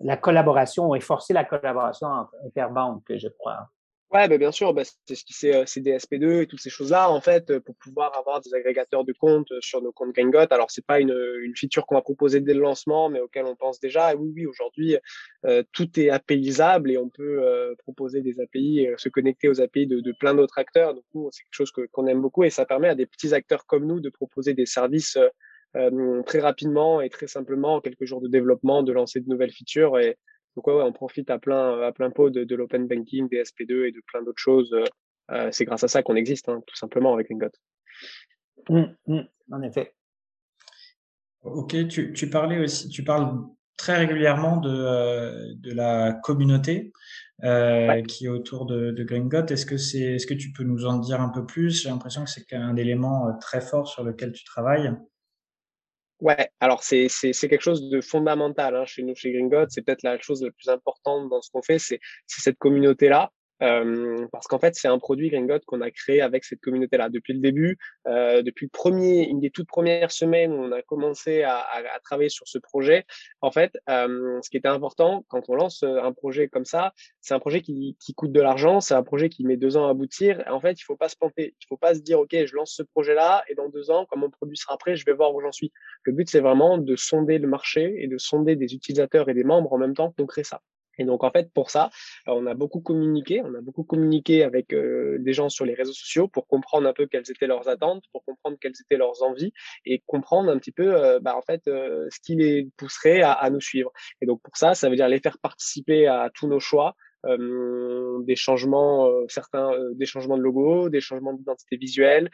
la collaboration et forcer la collaboration entre interbanques, je crois. Ouais, bah, bien sûr, bah, c'est ce qui c'est, c'est DSP2 et toutes ces choses-là, en fait, euh, pour pouvoir avoir des agrégateurs de comptes euh, sur nos comptes Gangot. Alors, c'est pas une, une feature qu'on va proposer dès le lancement, mais auquel on pense déjà. Oui, oui, aujourd'hui, euh, tout est APIisable et on peut proposer des API, et se connecter aux API de, de plein d'autres acteurs. Donc, c'est quelque chose qu'on aime beaucoup et ça permet à des petits acteurs comme nous de proposer des services très rapidement et très simplement, en quelques jours de développement, de lancer de nouvelles features et donc ouais, on profite à plein, à plein pot de, de l'open banking, des SP2 et de plein d'autres choses. Euh, c'est grâce à ça qu'on existe, hein, tout simplement avec Lingot. Mmh, mmh, en effet. Ok, tu, tu, parlais aussi, tu parles très régulièrement de, euh, de la communauté euh, qui est autour de, de Gringot. Est-ce que c'est, est-ce que tu peux nous en dire un peu plus? J'ai l'impression que c'est un élément euh, très fort sur lequel tu travailles. Ouais, alors c'est quelque chose de fondamental hein, chez nous chez Gringot. C'est peut-être la chose la plus importante dans ce qu'on fait, c'est cette communauté là. Euh, parce qu'en fait, c'est un produit Gringot qu'on a créé avec cette communauté-là depuis le début, euh, depuis le premier, une des toutes premières semaines où on a commencé à, à, à travailler sur ce projet. En fait, euh, ce qui était important quand on lance euh, un projet comme ça, c'est un projet qui, qui coûte de l'argent, c'est un projet qui met deux ans à aboutir. en fait, il faut pas se planter, il faut pas se dire ok, je lance ce projet-là et dans deux ans, quand mon produit sera prêt, je vais voir où j'en suis. Le but, c'est vraiment de sonder le marché et de sonder des utilisateurs et des membres en même temps pour créer ça. Et donc en fait pour ça, on a beaucoup communiqué, on a beaucoup communiqué avec euh, des gens sur les réseaux sociaux pour comprendre un peu quelles étaient leurs attentes, pour comprendre quelles étaient leurs envies et comprendre un petit peu euh, bah, en fait euh, ce qui les pousserait à, à, nous suivre. Et donc pour ça, ça veut dire les faire participer à tous nos choix, des changements, euh, certains, euh, des changements de logo, des changements d'identité visuelle,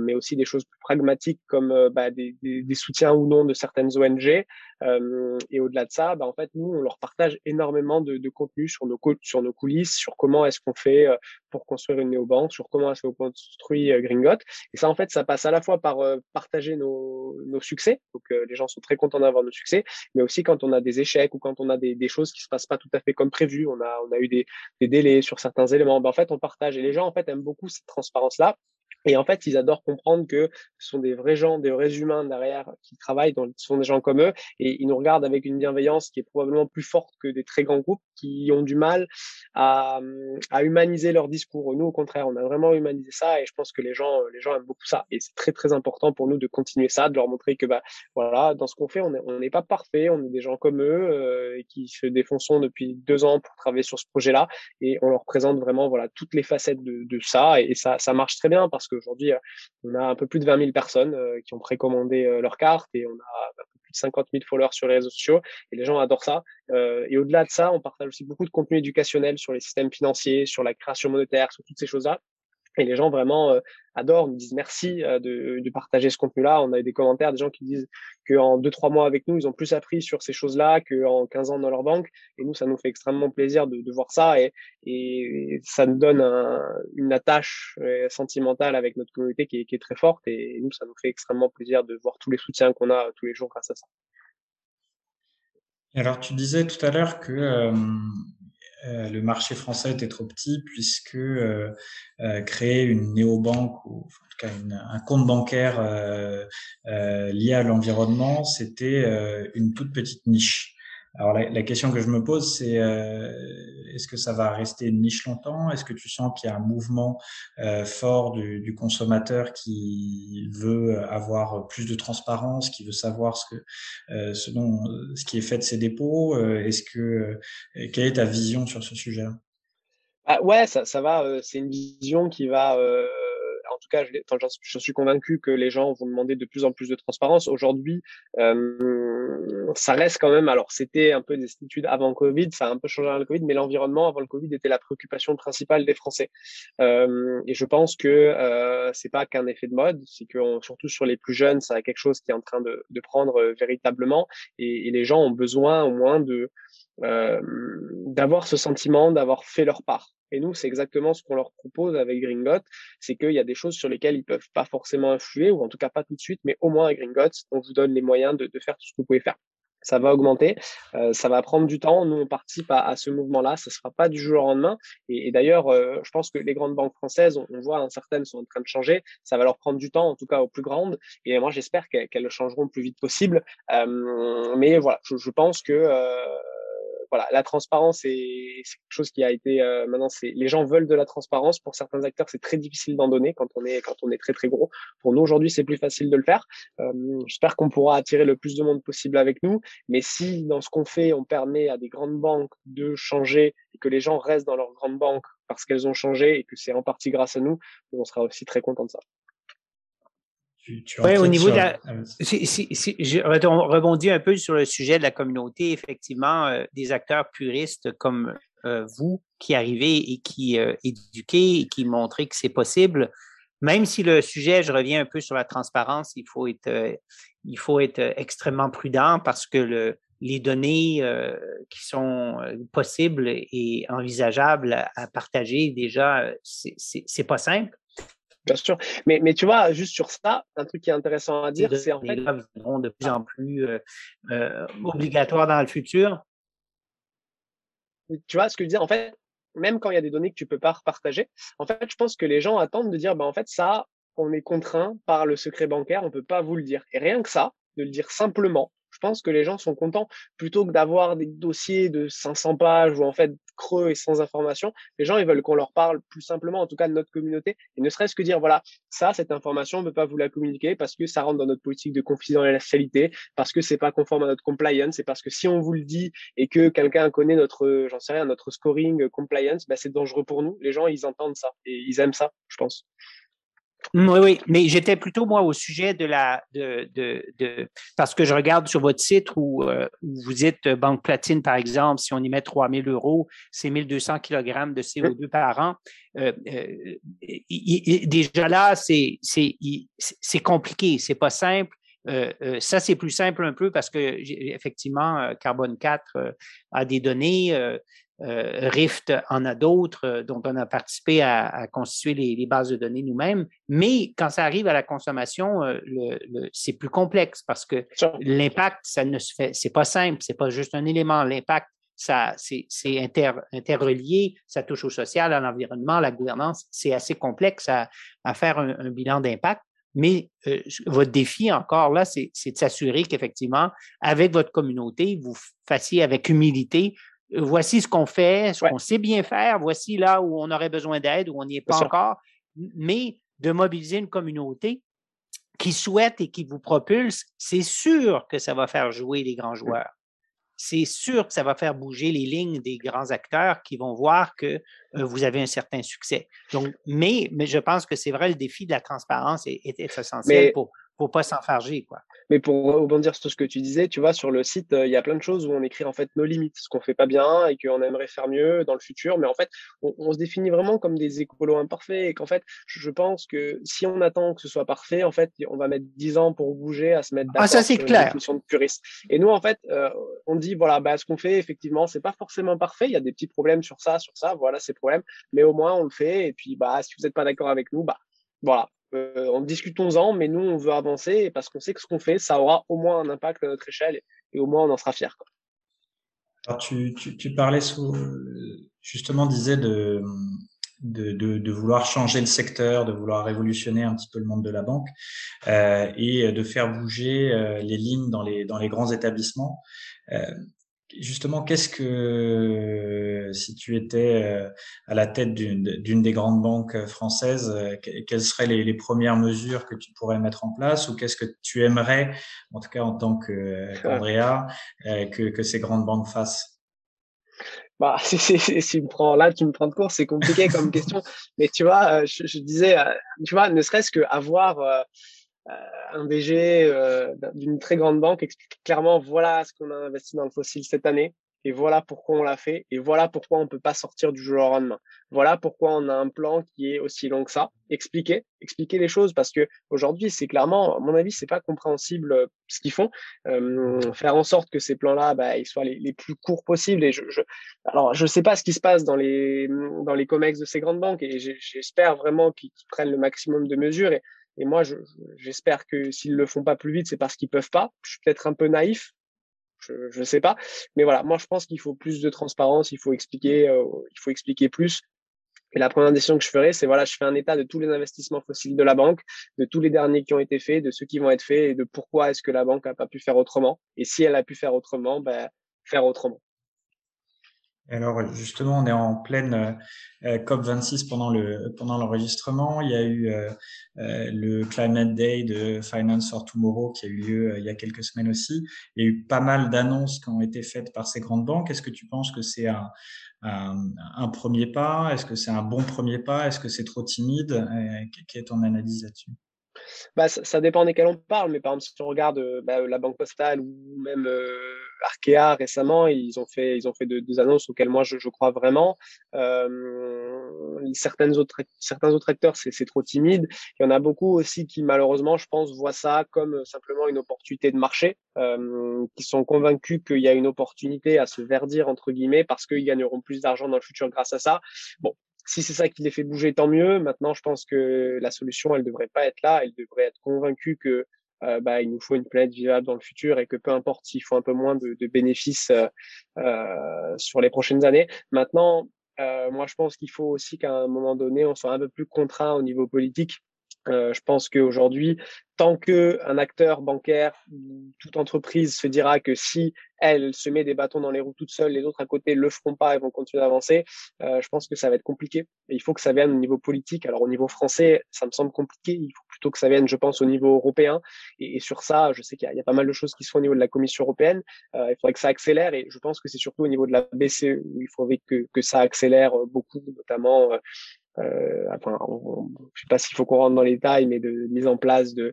mais aussi des choses plus pragmatiques comme bah, des, des, des, soutiens ou non de certaines ONG. et au-delà de ça, bah, en fait, nous, on leur partage énormément de, de contenu sur nos, sur nos coulisses, sur comment est-ce qu'on fait pour construire une néobanque, sur comment est-ce qu'on construit Gringot. Et ça, en fait, ça passe à la fois par partager nos, nos succès. Donc, les gens sont très contents d'avoir nos succès, mais aussi quand on a des échecs ou quand on a des, des choses qui se passent pas tout à fait comme prévu. On a, on a eu des, délais sur certains éléments. Ben, en fait, on partage et les gens en fait aiment beaucoup cette transparence-là Et en fait, ils adorent comprendre que ce sont des vrais gens, des vrais humains derrière qui travaillent, donc ce sont des gens comme eux, et ils nous regardent avec une bienveillance qui est probablement plus forte que des très grands groupes qui ont du mal à, à humaniser leur discours. Nous, au contraire, on a vraiment humanisé ça, et je pense que les gens, les gens aiment beaucoup ça. Et c'est très très important pour nous de continuer ça, de leur montrer que bah voilà, dans ce qu'on fait, on n'est pas parfait, on est des gens comme eux euh, qui se défoncent depuis deux ans pour travailler sur ce projet-là, et on leur présente vraiment voilà toutes les facettes de, de ça, et, ça ça marche très bien qu'aujourd'hui, euh, on a un peu plus de 20 000 personnes euh, qui ont précommandé euh, leur carte et on a un peu plus de 50 000 followers sur les réseaux sociaux et les gens adorent ça. et au-delà de ça, on partage aussi beaucoup de contenu éducationnel sur les systèmes financiers, sur la création monétaire, sur toutes ces choses-là. Et les gens vraiment euh, adorent, nous disent merci euh, de, de, partager ce contenu-là. On a eu des commentaires des gens qui disent qu'en deux, trois mois avec nous, ils ont plus appris sur ces choses-là qu'en 15 ans dans leur banque. Et nous, ça nous fait extrêmement plaisir de, de voir ça. Et, et, ça nous donne un, une attache euh, sentimentale avec notre communauté qui est, qui est, très forte. Et nous, ça nous fait extrêmement plaisir de voir tous les soutiens qu'on a tous les jours grâce à ça. Alors, tu disais tout à l'heure que euh, euh, le marché français était trop petit puisque euh, euh, créer une néobanque ou en tout cas un compte bancaire lié à l'environnement, c'était une toute petite niche. Alors la, la, question que je me pose, c'est euh, est-ce que ça va rester une niche longtemps? Est-ce que tu sens qu'il y a un mouvement euh, fort du, du, consommateur qui veut avoir plus de transparence, qui veut savoir ce que euh, ce, dont, ce qui est fait de ses dépôts? Est-ce que quelle est ta vision sur ce sujet-là? Ah Ouais, ça, ça va. c'est une vision qui va tout cas, je, je, suis convaincu que les gens vont demander de plus en plus de transparence. Aujourd'hui, euh, ça reste quand même. Alors, c'était un peu des études avant Covid, ça a un peu changé avant le Covid, mais l'environnement avant le Covid était la préoccupation principale des Français. Euh, et je pense que euh, c'est pas qu'un effet de mode, c'est que surtout sur les plus jeunes, ça a quelque chose qui est en train de, de prendre euh, véritablement. Et, et, les gens ont besoin au moins de euh, d'avoir ce sentiment d'avoir fait leur part. Et nous, c'est exactement ce qu'on leur propose avec Gringot, c'est qu'il y a des choses sur lesquelles ils peuvent pas forcément influer, ou en tout cas pas tout de suite, mais au moins avec Gringot, on vous donne les moyens de, de faire tout ce que vous pouvez faire. Ça va augmenter, euh, ça va prendre du temps. Nous, on participe à, à ce mouvement-là. Ça ne sera pas du jour au lendemain. Et, d'ailleurs, euh, je pense que les grandes banques françaises, on, on voit hein, certaines sont en train de changer. Ça va leur prendre du temps, en tout cas aux plus grandes. Et moi, j'espère qu'elles le changeront le plus vite possible. Euh, mais voilà, je, je pense que euh, voilà, la transparence c'est quelque chose qui a été euh, maintenant c'est les gens veulent de la transparence. Pour certains acteurs c'est très difficile d'en donner quand on est quand on est très très gros. Pour nous aujourd'hui c'est plus facile de le faire. Euh, j'espère qu'on pourra attirer le plus de monde possible avec nous. Mais si dans ce qu'on fait on permet à des grandes banques de changer et que les gens restent dans leurs grandes banques parce qu'elles ont changé et que c'est en partie grâce à nous on sera aussi très content de ça oui, au niveau de la. Si, si, si, je rebondis un peu sur le sujet de la communauté. Effectivement, euh, des acteurs puristes comme euh, vous qui arrivez et qui euh, éduquez et qui montrez que c'est possible, même si le sujet, je reviens un peu sur la transparence, il faut être, euh, il faut être extrêmement prudent parce que le, les données euh, qui sont possibles et envisageables à, à partager, déjà, c'est pas simple. Bien sûr. Mais, mais tu vois, juste sur ça, un truc qui est intéressant à dire, c'est en fait. Là seront de plus en plus euh, euh, obligatoires dans le futur. Tu vois ce que je dis En fait, même quand il y a des données que tu peux pas repartager, en fait, je pense que les gens attendent de dire, bah, en fait, ça, on est contraint par le secret bancaire, on peut pas vous le dire. Et rien que ça, de le dire simplement, je pense que les gens sont contents plutôt que d'avoir des dossiers de 500 pages ou en fait creux et sans information. Les gens, ils veulent qu'on leur parle plus simplement, en tout cas de notre communauté, et ne serait-ce que dire, voilà, ça, cette information, on ne peut pas vous la communiquer parce que ça rentre dans notre politique de confidentialité, parce que c'est pas conforme à notre compliance, c'est parce que si on vous le dit et que quelqu'un connaît notre, j'en sais rien, notre scoring compliance, bah, c'est dangereux pour nous. Les gens, ils entendent ça et ils aiment ça, je pense. Oui, oui, mais j'étais plutôt, moi, au sujet de la. De, de, de parce que je regarde sur votre site où, euh, où vous êtes euh, Banque Platine, par exemple, si on y met 3 000 euros, c'est 1200 kg de CO2 par an. Euh, euh, déjà là, c'est compliqué, c'est pas simple. Euh, ça, c'est plus simple un peu parce que, effectivement, Carbone 4 a des données. Euh, Rift en a d'autres euh, dont on a participé à, à constituer les, les, bases de données nous-mêmes. Mais quand ça arrive à la consommation, euh, le, le, c'est plus complexe parce que l'impact, ça ne se fait, c'est pas simple, c'est pas juste un élément. L'impact, ça, c'est, inter, interrelié, ça touche au social, à l'environnement, la gouvernance. C'est assez complexe à, à faire un, bilan d'impact. Mais euh, votre défi encore là, c'est, de s'assurer qu'effectivement, avec votre communauté, vous fassiez avec humilité voici ce qu'on fait, ce qu'on sait bien faire, voici là où on aurait besoin d'aide, où on n'y est pas encore, mais de mobiliser une communauté qui souhaite et qui vous propulse, c'est sûr que ça va faire jouer les grands mmh. joueurs. C'est sûr que ça va faire bouger les lignes des grands acteurs qui vont voir que euh, vous avez un certain succès. Donc, mais, mais je pense que c'est vrai, le défi de la transparence est, est, essentiel pour, pour pas s'enfarger, quoi. Mais pour rebondir sur ce que tu disais, tu vois, sur le site, euh, il y a plein de choses où on écrit en fait nos limites, ce qu'on fait pas bien et qu'on aimerait faire mieux dans le futur. Mais en fait, on, se définit vraiment comme des écolos imparfaits et qu'en fait, je pense que si on attend que ce soit parfait, en fait, on va mettre 10 ans pour bouger à se mettre d'accord ah, ça, c'est clair. de puriste. Et nous, en fait, euh, on dit, voilà, bah, ce qu'on fait, effectivement, c'est pas forcément parfait. Il y a des petits problèmes sur ça, sur ça, voilà, ces problèmes. Mais au moins, on le fait. Et puis, bah, si vous n'êtes pas d'accord avec nous, bah, voilà, en discutons-en, mais nous, on veut avancer parce qu'on sait que ce qu'on fait, ça aura au moins un impact à notre échelle et, au moins on en sera fier. Alors, tu, tu, parlais sous, justement, disais de, de, de, vouloir changer le secteur, de vouloir révolutionner un petit peu le monde de la banque euh, et de faire bouger euh, les lignes dans les, dans les grands établissements. Euh, justement, qu'est-ce que, si tu étais euh, à la tête d'une des grandes banques euh, françaises, euh, quelles seraient les, premières mesures que tu pourrais mettre en place ou qu'est-ce que tu aimerais, en tout cas en tant qu'Andrea, que, que ces grandes banques fassent? Bah, si, si, me prends là, tu me prends de court, c'est compliqué comme question. Mais tu vois, je, je disais, tu vois, ne serait-ce qu'avoir euh, un DG euh, d'une très grande banque explique clairement voilà ce qu'on a investi dans le fossile cette année et voilà pourquoi on l'a fait et voilà pourquoi on peut pas sortir du jour au lendemain. Voilà pourquoi on a un plan qui est aussi long que ça. Expliquer, expliquer les choses parce que aujourd'hui c'est clairement, à mon avis, c'est pas compréhensible euh, ce qu'ils font. faire en sorte que ces plans-là, bah, ils soient les, les, plus courts possibles. Et je, je, alors je sais pas ce qui se passe dans les dans les comex de ces grandes banques et j'espère vraiment qu'ils prennent le maximum de mesures et et moi, j'espère que s'ils le font pas plus vite, c'est parce qu'ils peuvent pas. Je suis peut-être un peu naïf, je ne sais pas. Mais voilà, moi, je pense qu'il faut plus de transparence, il faut expliquer, euh, il faut expliquer plus. Et la première décision que je ferai, c'est voilà, je fais un état de tous les investissements fossiles de la banque, de tous les derniers qui ont été faits, de ceux qui vont être faits et de pourquoi est-ce que la banque a pas pu faire autrement. Et si elle a pu faire autrement, ben, faire autrement. Alors justement, on est en pleine euh, euh, COP 26 pendant le pendant l'enregistrement. Il y a eu euh, le Climate Day de Finance for Tomorrow qui a eu lieu il y a quelques semaines aussi. Il y a eu pas mal d'annonces qui ont été faites par ces grandes banques. Est-ce que tu penses que c'est un, un, premier pas? Est-ce que c'est un bon premier pas? Est-ce que c'est trop timide? Quelle est ton analyse là-dessus? Bah, ça, dépend desquels on parle, mais par exemple, si on regarde bah, la Banque Postale ou même Arkea récemment, ils ont fait, ils ont fait deux, annonces auxquelles moi je, je crois vraiment. Euh, certaines autres, certains autres acteurs, c'est trop timide. Il y en a beaucoup aussi qui malheureusement, je pense, voient ça comme simplement une opportunité de marché, euh, qui sont convaincus qu'il y a une opportunité à se verdir entre guillemets parce qu'ils gagneront plus d'argent dans le futur grâce à ça. Bon, si c'est ça qui les fait bouger, tant mieux. Maintenant, je pense que la solution, elle devrait pas être là. Elle devrait être convaincue que euh, bah, il nous faut une planète vivable dans le futur et que peu importe s'il faut un peu moins de, bénéfices euh, euh, sur les prochaines années. Maintenant, euh, moi, je pense qu'il faut aussi qu'à un moment donné, on soit un peu plus contraint au niveau politique euh, je pense qu'aujourd'hui, tant qu'un acteur bancaire ou toute entreprise se dira que si elle se met des bâtons dans les roues toute seule, les autres à côté le feront pas et vont continuer d'avancer, euh, je pense que ça va être compliqué. Il faut que ça vienne au niveau politique. Alors au niveau français, ça me semble compliqué. Il faut plutôt que ça vienne, je pense, au niveau européen. Et, sur ça, je sais qu'il y, a pas mal de choses qui sont au niveau de la Commission européenne. Euh, il faudrait que ça accélère. Et je pense que c'est surtout au niveau de la BCE où il faudrait que, que ça accélère beaucoup, notamment euh, enfin, je sais pas s'il faut qu'on rentre dans les détails, mais de, mise en place de,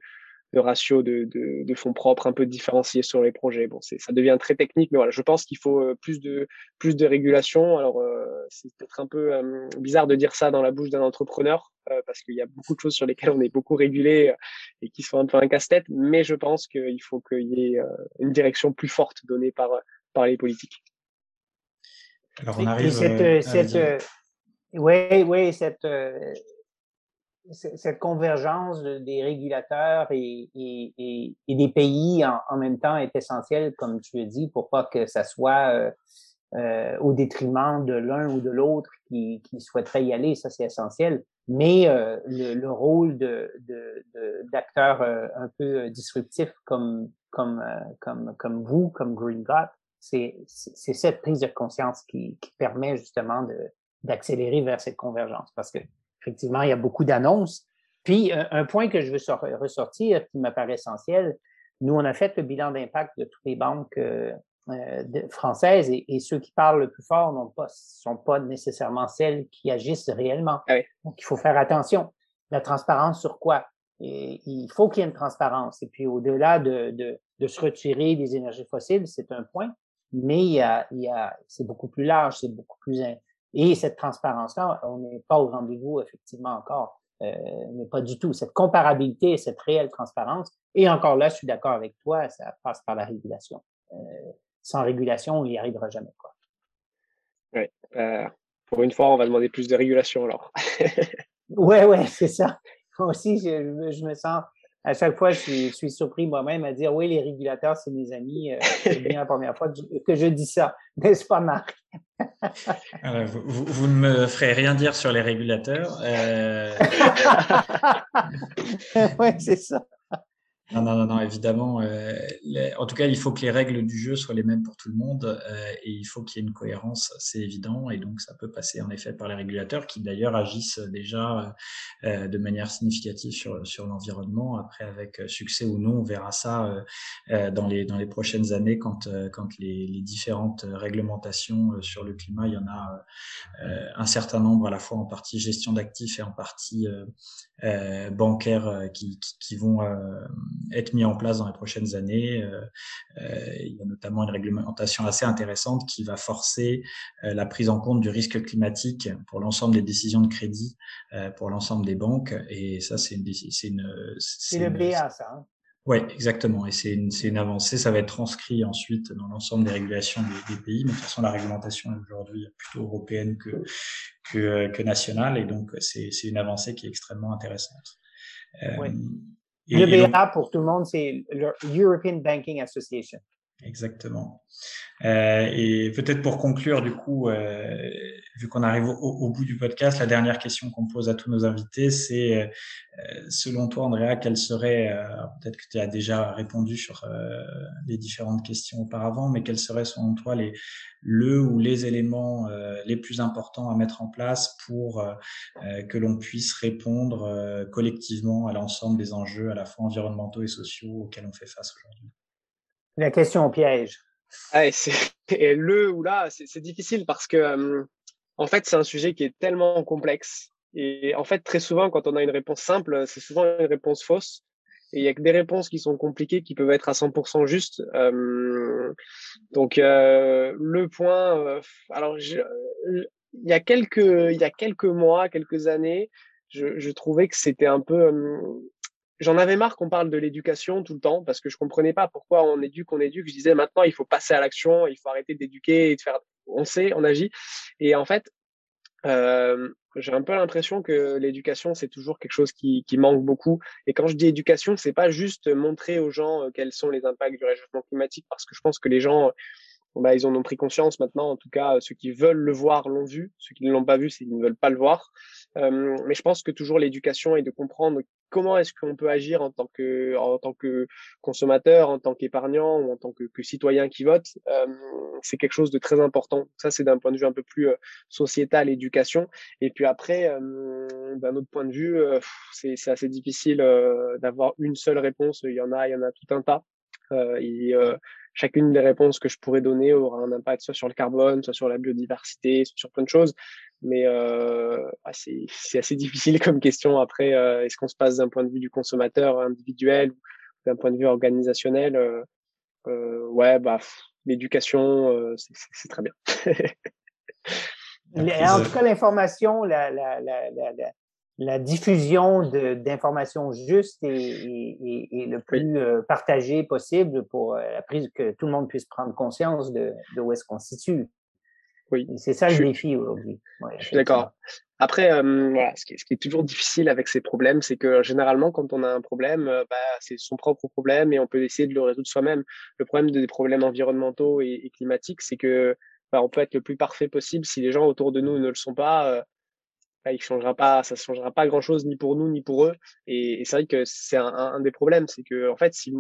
de ratios de, de, de, fonds propres un peu différenciés sur les projets. Bon, ça devient très technique, mais voilà, je pense qu'il faut euh, plus de plus de régulation. Alors, euh, c'est peut-être un peu euh, bizarre de dire ça dans la bouche d'un entrepreneur, parce qu'il y a beaucoup de choses sur lesquelles on est beaucoup régulé et qui sont un peu un casse-tête, mais je pense qu'il faut qu'il y ait une direction plus forte donnée par par les politiques. Alors on arrive. cette, cette, oui, oui, cette, euh, cette convergence des régulateurs et, et, et, des pays en, même temps est essentielle, comme tu as dit, pour pas que ça soit euh, euh, au détriment de l'un ou de l'autre qui, qui souhaiterait y aller, ça c'est essentiel. Mais euh, le, le, rôle de, d'acteurs de, un peu disruptifs comme, comme, comme, comme vous, comme Green Dot, c'est, c'est cette prise de conscience qui, qui permet justement de, d'accélérer vers cette convergence. Parce que effectivement, il y a beaucoup d'annonces. Puis, un, point que je veux ressortir qui me paraît essentiel, nous, on a fait le bilan d'impact de toutes les banques euh, françaises et, ceux qui parlent le plus fort ne sont pas nécessairement celles qui agissent réellement. Ah Donc, il faut faire attention. La transparence sur quoi? Et il faut qu'il y ait une transparence. Et puis, au-delà de, de, de, se retirer des énergies fossiles, c'est un point, mais il y a, il y a, c'est beaucoup plus large, c'est beaucoup plus et cette transparence-là, on n'est pas au rendez-vous, effectivement, encore, euh, mais pas du tout. Cette comparabilité, cette réelle transparence, et encore là, je suis d'accord avec toi, ça passe par la régulation. Euh, sans régulation, on n'y arrivera jamais. Quoi. Oui. Euh, pour une fois, on va demander plus de régulation alors. oui, oui, c'est ça. Moi aussi, je, je, me sens à chaque fois, je suis, surpris moi-même à dire oui, les régulateurs, c'est mes amis. Euh, c'est bien la première fois que je, dis ça, n'est-ce pas, Marc? Euh, vous, ne me ferez rien dire sur les régulateurs. Euh... oui, c'est ça. Non, non, non, évidemment. Euh, en tout cas, il faut que les règles du jeu soient les mêmes pour tout le monde euh, et il faut qu'il y ait une cohérence, c'est évident. Et donc, ça peut passer en effet par les régulateurs qui d'ailleurs agissent déjà euh, de manière significative sur, sur l'environnement. Après, avec succès ou non, on verra ça dans, les, dans les prochaines années quand, quand les, les différentes réglementations sur le climat, il y en a un certain nombre à la fois en partie gestion d'actifs et en partie bancaire qui, qui, qui vont être mis en place dans les prochaines années. Euh, euh, il y a notamment une réglementation assez intéressante qui va forcer euh, la prise en compte du risque climatique pour l'ensemble des décisions de crédit pour l'ensemble des banques. Et ça, c'est une, c'est une, c'est le BA, ça. Hein oui, exactement. Et c'est une, une, avancée. Ça va être transcrit ensuite dans l'ensemble des régulations des, des, pays. Mais de toute façon, la réglementation est aujourd'hui plutôt européenne que, que, que nationale. Et donc, c'est une avancée qui est extrêmement intéressante. Oui le BA, pour tout le monde, c'est l'European Banking Association. Exactement. Euh, et peut-être pour conclure, du coup, euh, vu qu'on arrive au, bout du podcast, la dernière question qu'on pose à tous nos invités, c'est euh, selon toi, Andrea, quelle serait, euh, peut-être que tu as déjà répondu sur euh, les différentes questions auparavant, mais quels seraient selon toi les, le ou les éléments les plus importants à mettre en place pour que l'on puisse répondre collectivement à l'ensemble des enjeux à la fois environnementaux et sociaux auxquels on fait face aujourd'hui? La question au piège. Ah, c'est le ou là, c'est difficile parce que en fait, c'est un sujet qui est tellement complexe. Et en fait, très souvent, quand on a une réponse simple, c'est souvent une réponse fausse. Et il y a que des réponses qui sont compliquées qui peuvent être à 100% justes. Euh, donc, euh, le point, euh, alors, il y a quelques, il y a quelques mois, quelques années, je, je trouvais que c'était un peu, j'en avais marre qu'on parle de l'éducation tout le temps parce que je comprenais pas pourquoi on éduque, on éduque. Je disais maintenant il faut passer à l'action, il faut arrêter d'éduquer et de faire. On sait, on agit. Et en fait, euh, j'ai un peu l'impression que l'éducation c'est toujours quelque chose qui, qui, manque beaucoup. Et quand je dis éducation, c'est pas juste montrer aux gens euh, quels sont les impacts du réchauffement climatique parce que je pense que les gens bah, ils en ont pris conscience maintenant. En tout cas, ceux qui veulent le voir l'ont vu. Ceux qui ne l'ont pas vu, c'est qu'ils ne veulent pas le voir. Euh, mais je pense que toujours l'éducation est de comprendre comment est-ce qu'on peut agir en tant que en tant que consommateur, en tant qu'épargnant ou en tant que, citoyen qui vote. Euh, c'est quelque chose de très important. Ça, c'est d'un point de vue un peu plus euh, sociétal, éducation. Et puis après, euh, d'un autre point de vue, c'est assez difficile d'avoir une seule réponse. Il y en a, il y en a tout un tas. et chacune des réponses que je pourrais donner aura un impact soit sur le carbone, soit sur la biodiversité, sur plein de choses. Mais euh, ah, c'est assez difficile comme question. Après, euh, est-ce qu'on se passe d'un point de vue du consommateur individuel ou d'un point de vue organisationnel euh, euh Ouais, bah l'éducation, euh, c'est très bien. en tout cas, l'information, la, la, la, la, la diffusion d'informations justes et, le plus euh, partagé possible pour la prise que tout le monde puisse prendre conscience de, de où est-ce qu'on se situe. Oui. C'est ça le défi aujourd'hui. je suis d'accord. Après, euh, voilà, ce qui, est, ce qui, est, toujours difficile avec ces problèmes, c'est que généralement, quand on a un problème, euh, bah, c'est son propre problème et on peut essayer de le résoudre soi-même. Le problème des problèmes environnementaux et, et climatiques, c'est que bah, on peut être le plus parfait possible. Si les gens autour de nous ne le sont pas, bah, il changera pas, ça changera pas grand chose ni pour nous ni pour eux. Et, c'est vrai que c'est un, des problèmes, c'est que en fait, si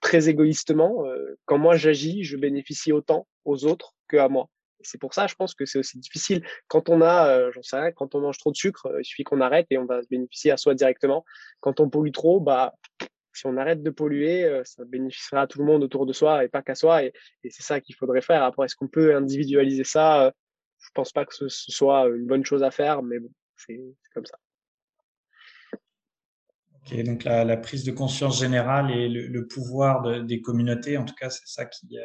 très égoïstement, quand moi j'agis, je bénéficie autant aux autres que à moi. C'est pour ça, je pense que c'est aussi difficile. Quand on a, euh, j'en sais rien, quand on mange trop de sucre, euh, il suffit qu'on arrête et on va bénéficier à soi directement. Quand on pollue trop, bah, si on arrête de polluer, euh, ça bénéficiera à tout le monde autour de soi et pas qu'à soi. Et, c'est ça qu'il faudrait faire. Après, est-ce qu'on peut individualiser ça? Je pense pas que ce, soit une bonne chose à faire, mais bon, c'est comme ça donc la, prise de conscience générale et le, pouvoir des communautés, en tout cas, c'est ça qui,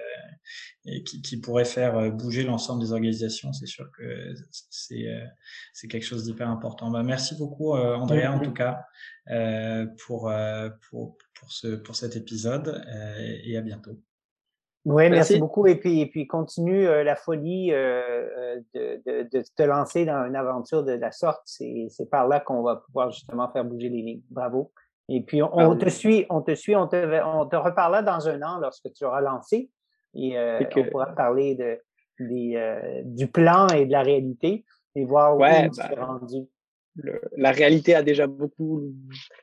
euh, qui, pourrait faire euh, bouger l'ensemble des organisations. C'est sûr que c'est euh, c'est quelque chose d'hyper important. Bah, merci beaucoup, Andrea, en tout cas, pour, pour, pour, ce, pour cet épisode et à bientôt. Oui, merci. beaucoup. Et puis, et puis continue la folie de, de, de, te lancer dans une aventure de la sorte. C'est par là qu'on va pouvoir justement faire bouger les lignes. Bravo. Et puis, on, te suit, on te suit, on te, on te reparlera dans un an lorsque tu auras lancé. Et on pourra parler de, des, du plan et de la réalité et voir où tu es bah, la réalité a déjà beaucoup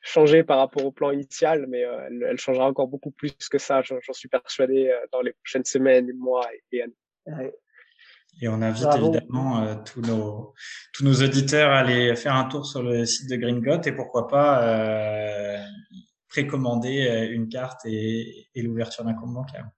changé par rapport au plan initial, mais euh, elle, changera encore beaucoup plus que ça. J'en suis persuadé euh, dans les prochaines semaines, mois et, années. Et on invite évidemment euh, tous, nos, tous nos auditeurs à aller faire un tour sur le site de Gringot et pourquoi pas précommander une carte et, et l'ouverture d'un compte bancaire.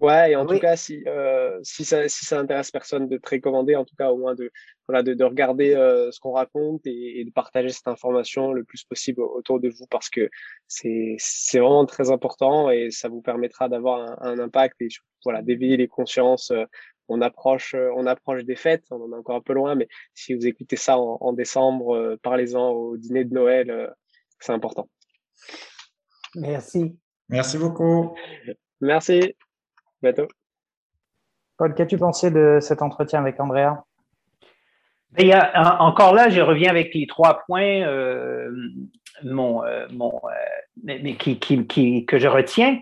Ouais, et en tout cas, si, euh, si, ça, si ça intéresse personne de précommander, en tout cas, au moins de, voilà, de, de regarder euh, ce qu'on raconte et, et, de partager cette information le plus possible autour de vous parce que c'est, c'est vraiment très important et ça vous permettra d'avoir un, un, impact et voilà, d'éveiller les consciences. Euh, on approche, euh, on approche des fêtes, on en est encore un peu loin, mais si vous écoutez ça en, en décembre, euh, parlez-en au dîner de Noël, c'est important. Merci. Merci beaucoup. Merci. Paul, qu'as-tu pensé de cet entretien avec Andrea? Ben, il y a, encore là, je reviens avec les trois points euh, mon, euh, mon, euh, qui, qui, que je retiens.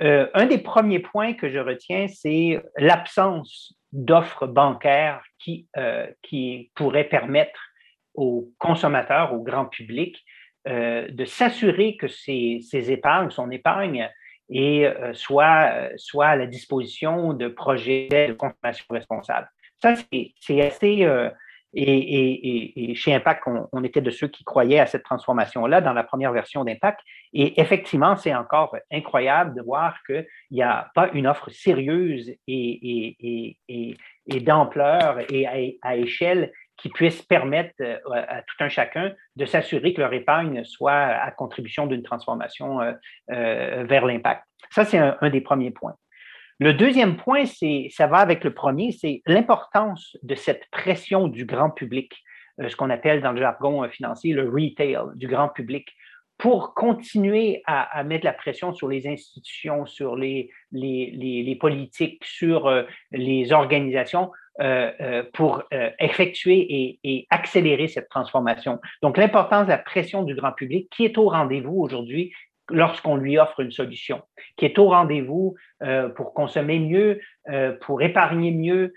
un des premiers points que je retiens, c'est l'absence d'offres bancaires qui, qui pourraient permettre aux consommateurs, au grand public, de s'assurer que ses, ses épargnes, son épargne, et euh, soit, euh, soit à la disposition de projets de consommation responsable. Ça, c'est assez... Euh, et, et, et, chez Impact, on, on, était de ceux qui croyaient à cette transformation-là dans la première version d'Impact. Et effectivement, c'est encore incroyable de voir qu'il n'y a pas une offre sérieuse et, et d'ampleur et à, à, échelle qui puissent permettre euh, à tout un chacun de s'assurer que leur épargne soit à contribution d'une transformation euh, euh, vers l'impact. Ça, c'est un, des premiers points. Le deuxième point, c'est, ça va avec le premier, c'est l'importance de cette pression du grand public, ce qu'on appelle dans le jargon financier le retail du grand public, pour continuer à, mettre la pression sur les institutions, sur les, politiques, sur les organisations euh, euh, pour euh, effectuer et, accélérer cette transformation. Donc, l'importance de la pression du grand public qui est au rendez-vous aujourd'hui lorsqu'on lui offre une solution, qui est au rendez-vous pour consommer mieux, pour épargner mieux,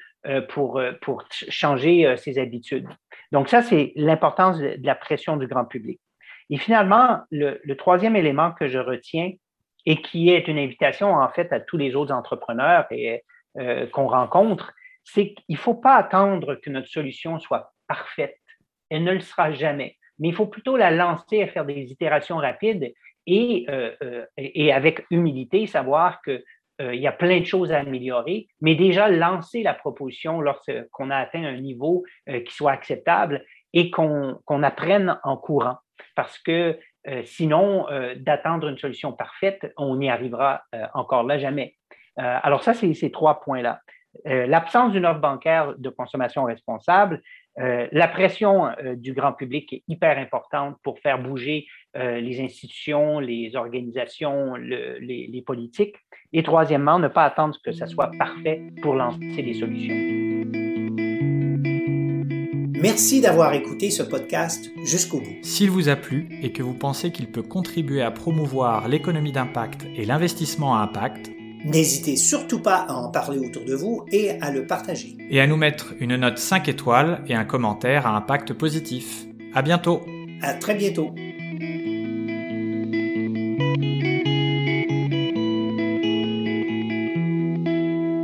pour changer ses habitudes. Donc, ça, c'est l'importance de, la pression du grand public. Et finalement, le, troisième élément que je retiens et qui est une invitation en fait à tous les autres entrepreneurs et qu'on rencontre, c'est qu'il ne faut pas attendre que notre solution soit parfaite. Elle ne le sera jamais. Mais il faut plutôt la lancer à faire des itérations rapides et, euh, euh, avec humilité savoir qu'il euh, y a plein de choses à améliorer, mais déjà lancer la proposition lorsqu'on a atteint un niveau qui soit acceptable et qu'on apprenne en courant. Parce que sinon, d'attendre une solution parfaite, on n'y arrivera encore là jamais. alors ça, c'est ces trois points-là. Euh, l'absence d'une offre bancaire de consommation responsable, euh, la pression euh, du grand public est hyper importante pour faire bouger les institutions, les organisations, les, politiques. Et troisièmement, ne pas attendre que ça soit parfait pour lancer des solutions. Merci d'avoir écouté ce podcast jusqu'au bout. S'il vous a plu et que vous pensez qu'il peut contribuer à promouvoir l'économie d'impact et l'investissement à impact, N'hésitez surtout pas à en parler autour de vous et à le partager. Et à nous mettre une note 5 étoiles et un commentaire à impact positif. À bientôt! À très bientôt!